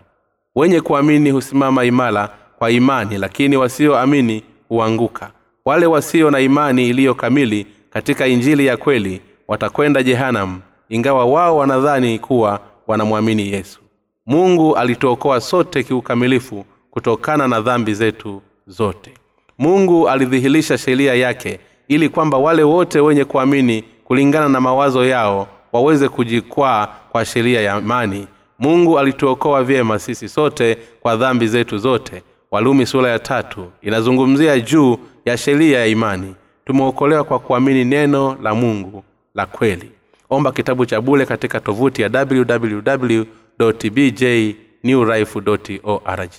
Wenye kuamini husimama imara kwa imani lakini wasioamini huanguka. Wale wasio na imani iliyo kamili katika injili ya kweli watakwenda jehanamu ingawa wao wanadhani kuwa wanamwamini yesu. Mungu alituokoa sote kiukamilifu kutokana na dhambi zetu zote. Mungu alidhihirisha sheria yake ili kwamba wale wote wenye kuamini kulingana na mawazo yao waweze kujikwaa kwa sheria ya imani mungu alituokoa vyema sisi sote kwa dhambi zetu zote. Walumi sura ya tatu inazungumzia juu ya sheria ya imani. Tumeokolewa kwa kuamini neno la mungu la kweli. Omba kitabu cha bule katika tovuti ya www bj newlife org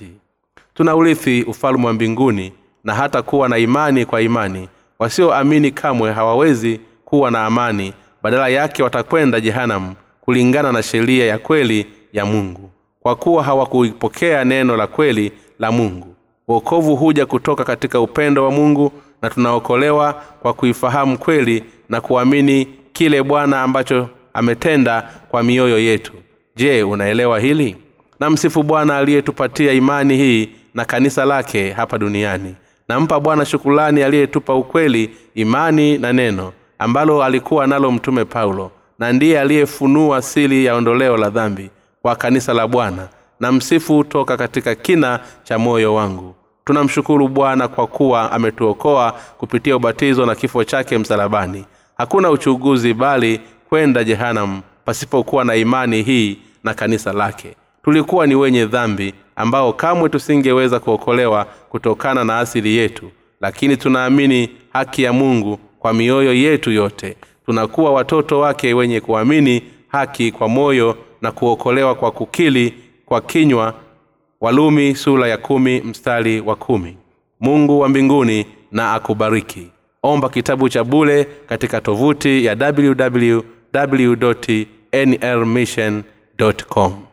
tuna urithi ufalume wa mbinguni na hata kuwa na imani kwa imani. Wasioamini kamwe hawawezi kuwa na amani. Badala yake watakwenda jehanamu kulingana na sheria ya kweli ya mungu. Kwa kuwa hawakuipokea neno la kweli la mungu. Uokovu huja kutoka katika upendo wa mungu na tunaokolewa kwa kuifahamu kweli na kuamini kile bwana ambacho ametenda kwa mioyo yetu. Je unaelewa hili? Na msifu bwana aliyetupatia imani hii na kanisa lake hapa duniani. Nampa bwana shukulani aliyetupa ukweli imani na neno ambalo alikuwa nalo mtume paulo na ndiye aliyefunua sili ya ondoleo la dhambi kwa kanisa la bwana. Na msifu toka katika kina cha moyo wangu. Tunamshukuru bwana kwa kuwa ametuokoa kupitia ubatizo na kifo chake msalabani. Hakuna uchuguzi bali kwenda jehanamu pasipokuwa na imani hii na kanisa lake tulikuwa ni wenye dhambi ambao kamwe tusingeweza kuokolewa kutokana na asili yetu. Lakini tunaamini haki ya mungu kwa mioyo yetu yote. Tunakuwa watoto wake wenye kuamini haki kwa moyo na kuokolewa kwa kukili kwa kinywa. Walumi sura ya kumi mstari wa kumi. Mungu wa mbinguni na akubariki. Omba kitabu cha bule katika tovuti ya www nrmission com